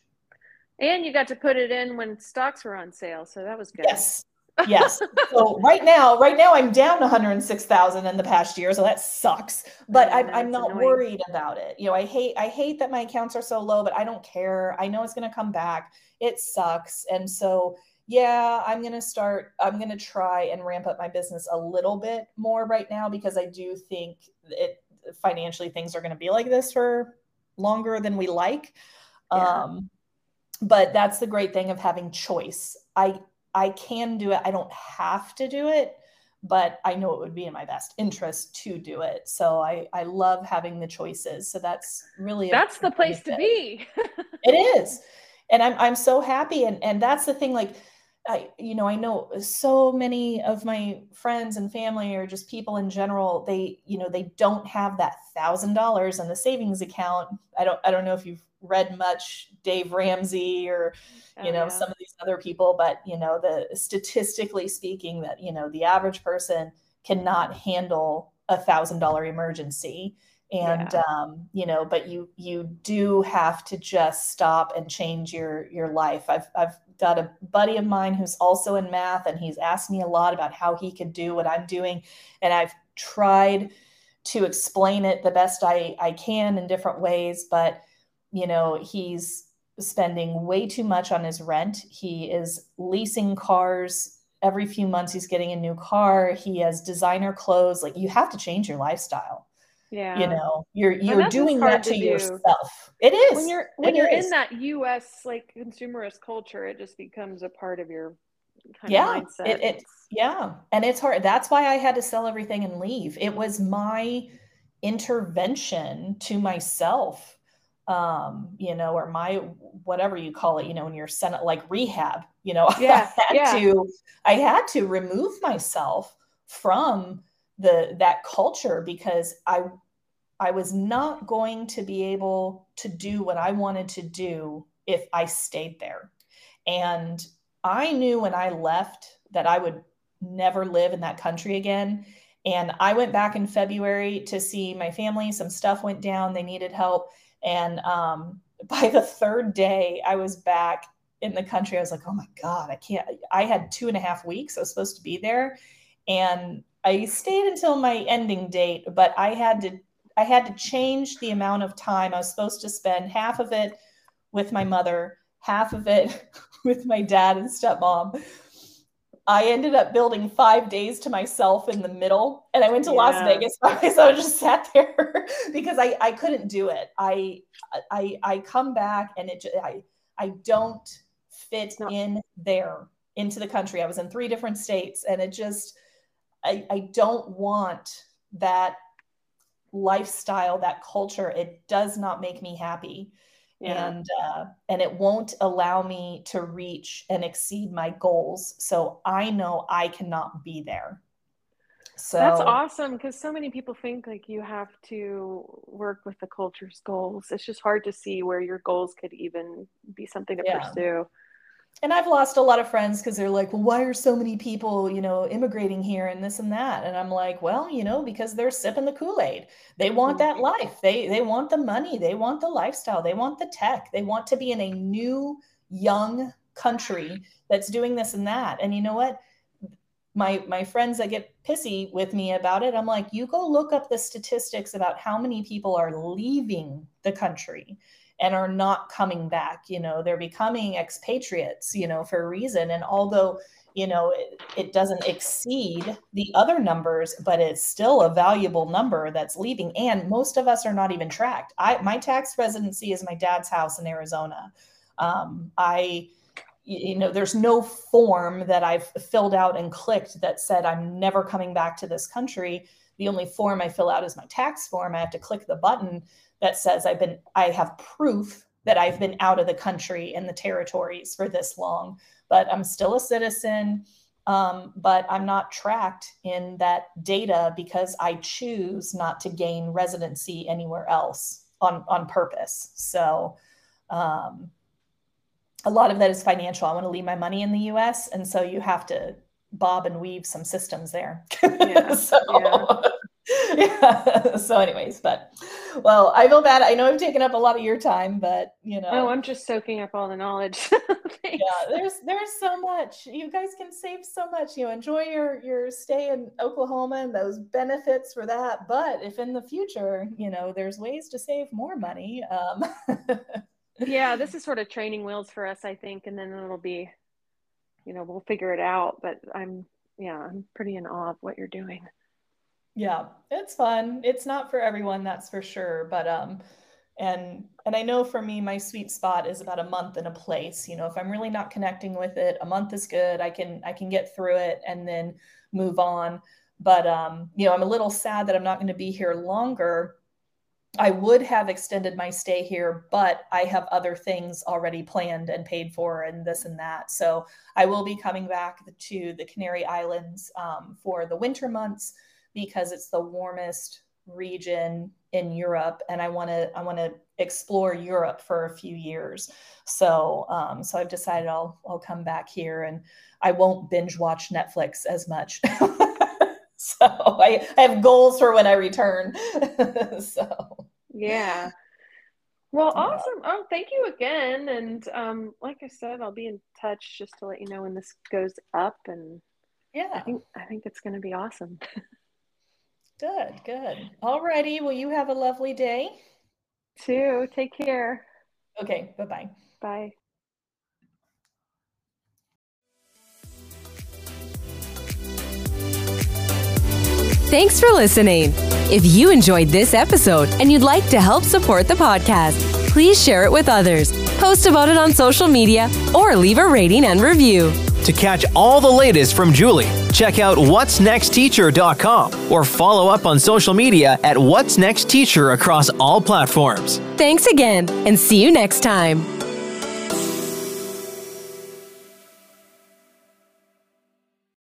[SPEAKER 4] And you got to put it in when stocks were on sale, so that was good.
[SPEAKER 5] Yes. Yes. So right now, right now I'm down 106,000 in the past year, so that sucks. But I'm, I'm not annoying. worried about it. You know, I hate I hate that my accounts are so low, but I don't care. I know it's going to come back. It sucks, and so yeah, I'm going to start. I'm going to try and ramp up my business a little bit more right now because I do think it financially things are going to be like this for longer than we like. Yeah. Um, but that's the great thing of having choice. I I can do it. I don't have to do it, but I know it would be in my best interest to do it. So I I love having the choices. So that's really
[SPEAKER 4] that's the place to be.
[SPEAKER 5] it is, and I'm I'm so happy. And and that's the thing. Like I, you know, I know so many of my friends and family or just people in general, they, you know, they don't have that thousand dollars in the savings account. I don't, I don't know if you've read much Dave Ramsey or, you oh, know, yeah. some of these other people, but you know, the statistically speaking that, you know, the average person cannot handle a thousand dollar emergency and yeah. um, you know but you you do have to just stop and change your your life i've i've got a buddy of mine who's also in math and he's asked me a lot about how he could do what i'm doing and i've tried to explain it the best i i can in different ways but you know he's spending way too much on his rent. He is leasing cars. Every few months he's getting a new car. He has designer clothes. Like you have to change your lifestyle. Yeah. You know you're you're doing that to, to yourself. It is.
[SPEAKER 4] When you're when it you're is. in that us like consumerist culture it just becomes a part of your
[SPEAKER 5] yeah. It, it yeah. And it's hard. That's why i had to sell everything and leave. It was my intervention to myself um you know or my whatever you call it you know when you're sent like rehab you know yeah, i had yeah. to i had to remove myself from the that culture because I I was not going to be able to do what I wanted to do if I stayed there. And I knew when I left that I would never live in that country again. And I went back in February to see my family. Some stuff went down, they needed help. And um, by the third day, I was back in the country. I was like, oh my God, I can't. I had two and a half weeks. I was supposed to be there. And I stayed until my ending date, but I had to I had to change the amount of time I was supposed to spend half of it with my mother, half of it with my dad and stepmom. I ended up building five days to myself in the middle, and I went to yeah. Las Vegas by myself. I just sat there because I I couldn't do it. I I I come back and it I I don't fit in there into the country. I was in three different states, and it just I, I don't want that lifestyle, that culture. It does not make me happy. Yeah. and uh, and it won't allow me to reach and exceed my goals so i know i cannot be there
[SPEAKER 4] so that's awesome because so many people think like you have to work with the culture's goals it's just hard to see where your goals could even be something to yeah. pursue
[SPEAKER 5] and I've lost a lot of friends because they're like, well, why are so many people, you know, immigrating here and this and that? And I'm like, well, you know, because they're sipping the Kool-Aid. They want that mm-hmm. life. They they want the money. They want the lifestyle. They want the tech. They want to be in a new, young country that's doing this and that. And you know what? My my friends that get pissy with me about it, I'm like, you go look up the statistics about how many people are leaving the country and are not coming back. You know, they're becoming expatriates, you know, for a reason. And although, you know, it, it doesn't exceed the other numbers, but it's still a valuable number that's leaving. And most of us are not even tracked. I my tax residency is my dad's house in Arizona. Um, I you know there's no form that i've filled out and clicked that said i'm never coming back to this country the only form i fill out is my tax form i have to click the button that says I've been I have proof that I've been out of the country and the territories for this long, but I'm still a citizen. Um, but I'm not tracked in that data because I choose not to gain residency anywhere else on on purpose. So um, a lot of that is financial. I want to leave my money in the U.S., and so you have to bob and weave some systems there. Yeah. so, yeah. Yeah. so anyways but well i feel bad. I know i've taken up a lot of your time but you know.
[SPEAKER 4] Oh i'm just soaking up all the knowledge.
[SPEAKER 5] Yeah there's there's so much. You guys can save so much. You know enjoy your your stay in oklahoma and those benefits for that but if in the future you know there's ways to save more money um.
[SPEAKER 4] Yeah this is sort of training wheels for us i think and then it'll be you know we'll figure it out but i'm yeah i'm pretty in awe of what you're doing
[SPEAKER 5] yeah it's fun. It's not for everyone that's for sure but um and and i know for me my sweet spot is about a month in a place you know if i'm really not connecting with it a month is good i can i can get through it and then move on. But um you know i'm a little sad that i'm not going to be here longer. I would have extended my stay here, but I have other things already planned and paid for, and this and that. So I will be coming back to the Canary Islands um, for the winter months because it's the warmest region in Europe, and I want to I want to explore Europe for a few years. So um, so I've decided I'll I'll come back here, and I won't binge watch Netflix as much. so I, I have goals for when I return. so
[SPEAKER 4] yeah. Well, awesome. Oh, thank you again. And um, like I said, I'll be in touch just to let you know when this goes up. And
[SPEAKER 5] yeah,
[SPEAKER 4] I think I think it's going to be awesome.
[SPEAKER 5] good, good. Alrighty. Well, you have a lovely day.
[SPEAKER 4] Too. Take care.
[SPEAKER 5] Okay. Bye-bye.
[SPEAKER 4] Bye.
[SPEAKER 1] Thanks for listening. If you enjoyed this episode and you'd like to help support the podcast, please share it with others, post about it on social media, or leave a rating and review.
[SPEAKER 2] To catch all the latest from Julie, check out what'snextteacher.com or follow up on social media at What's Next Teacher across all platforms.
[SPEAKER 1] Thanks again, and see you next time.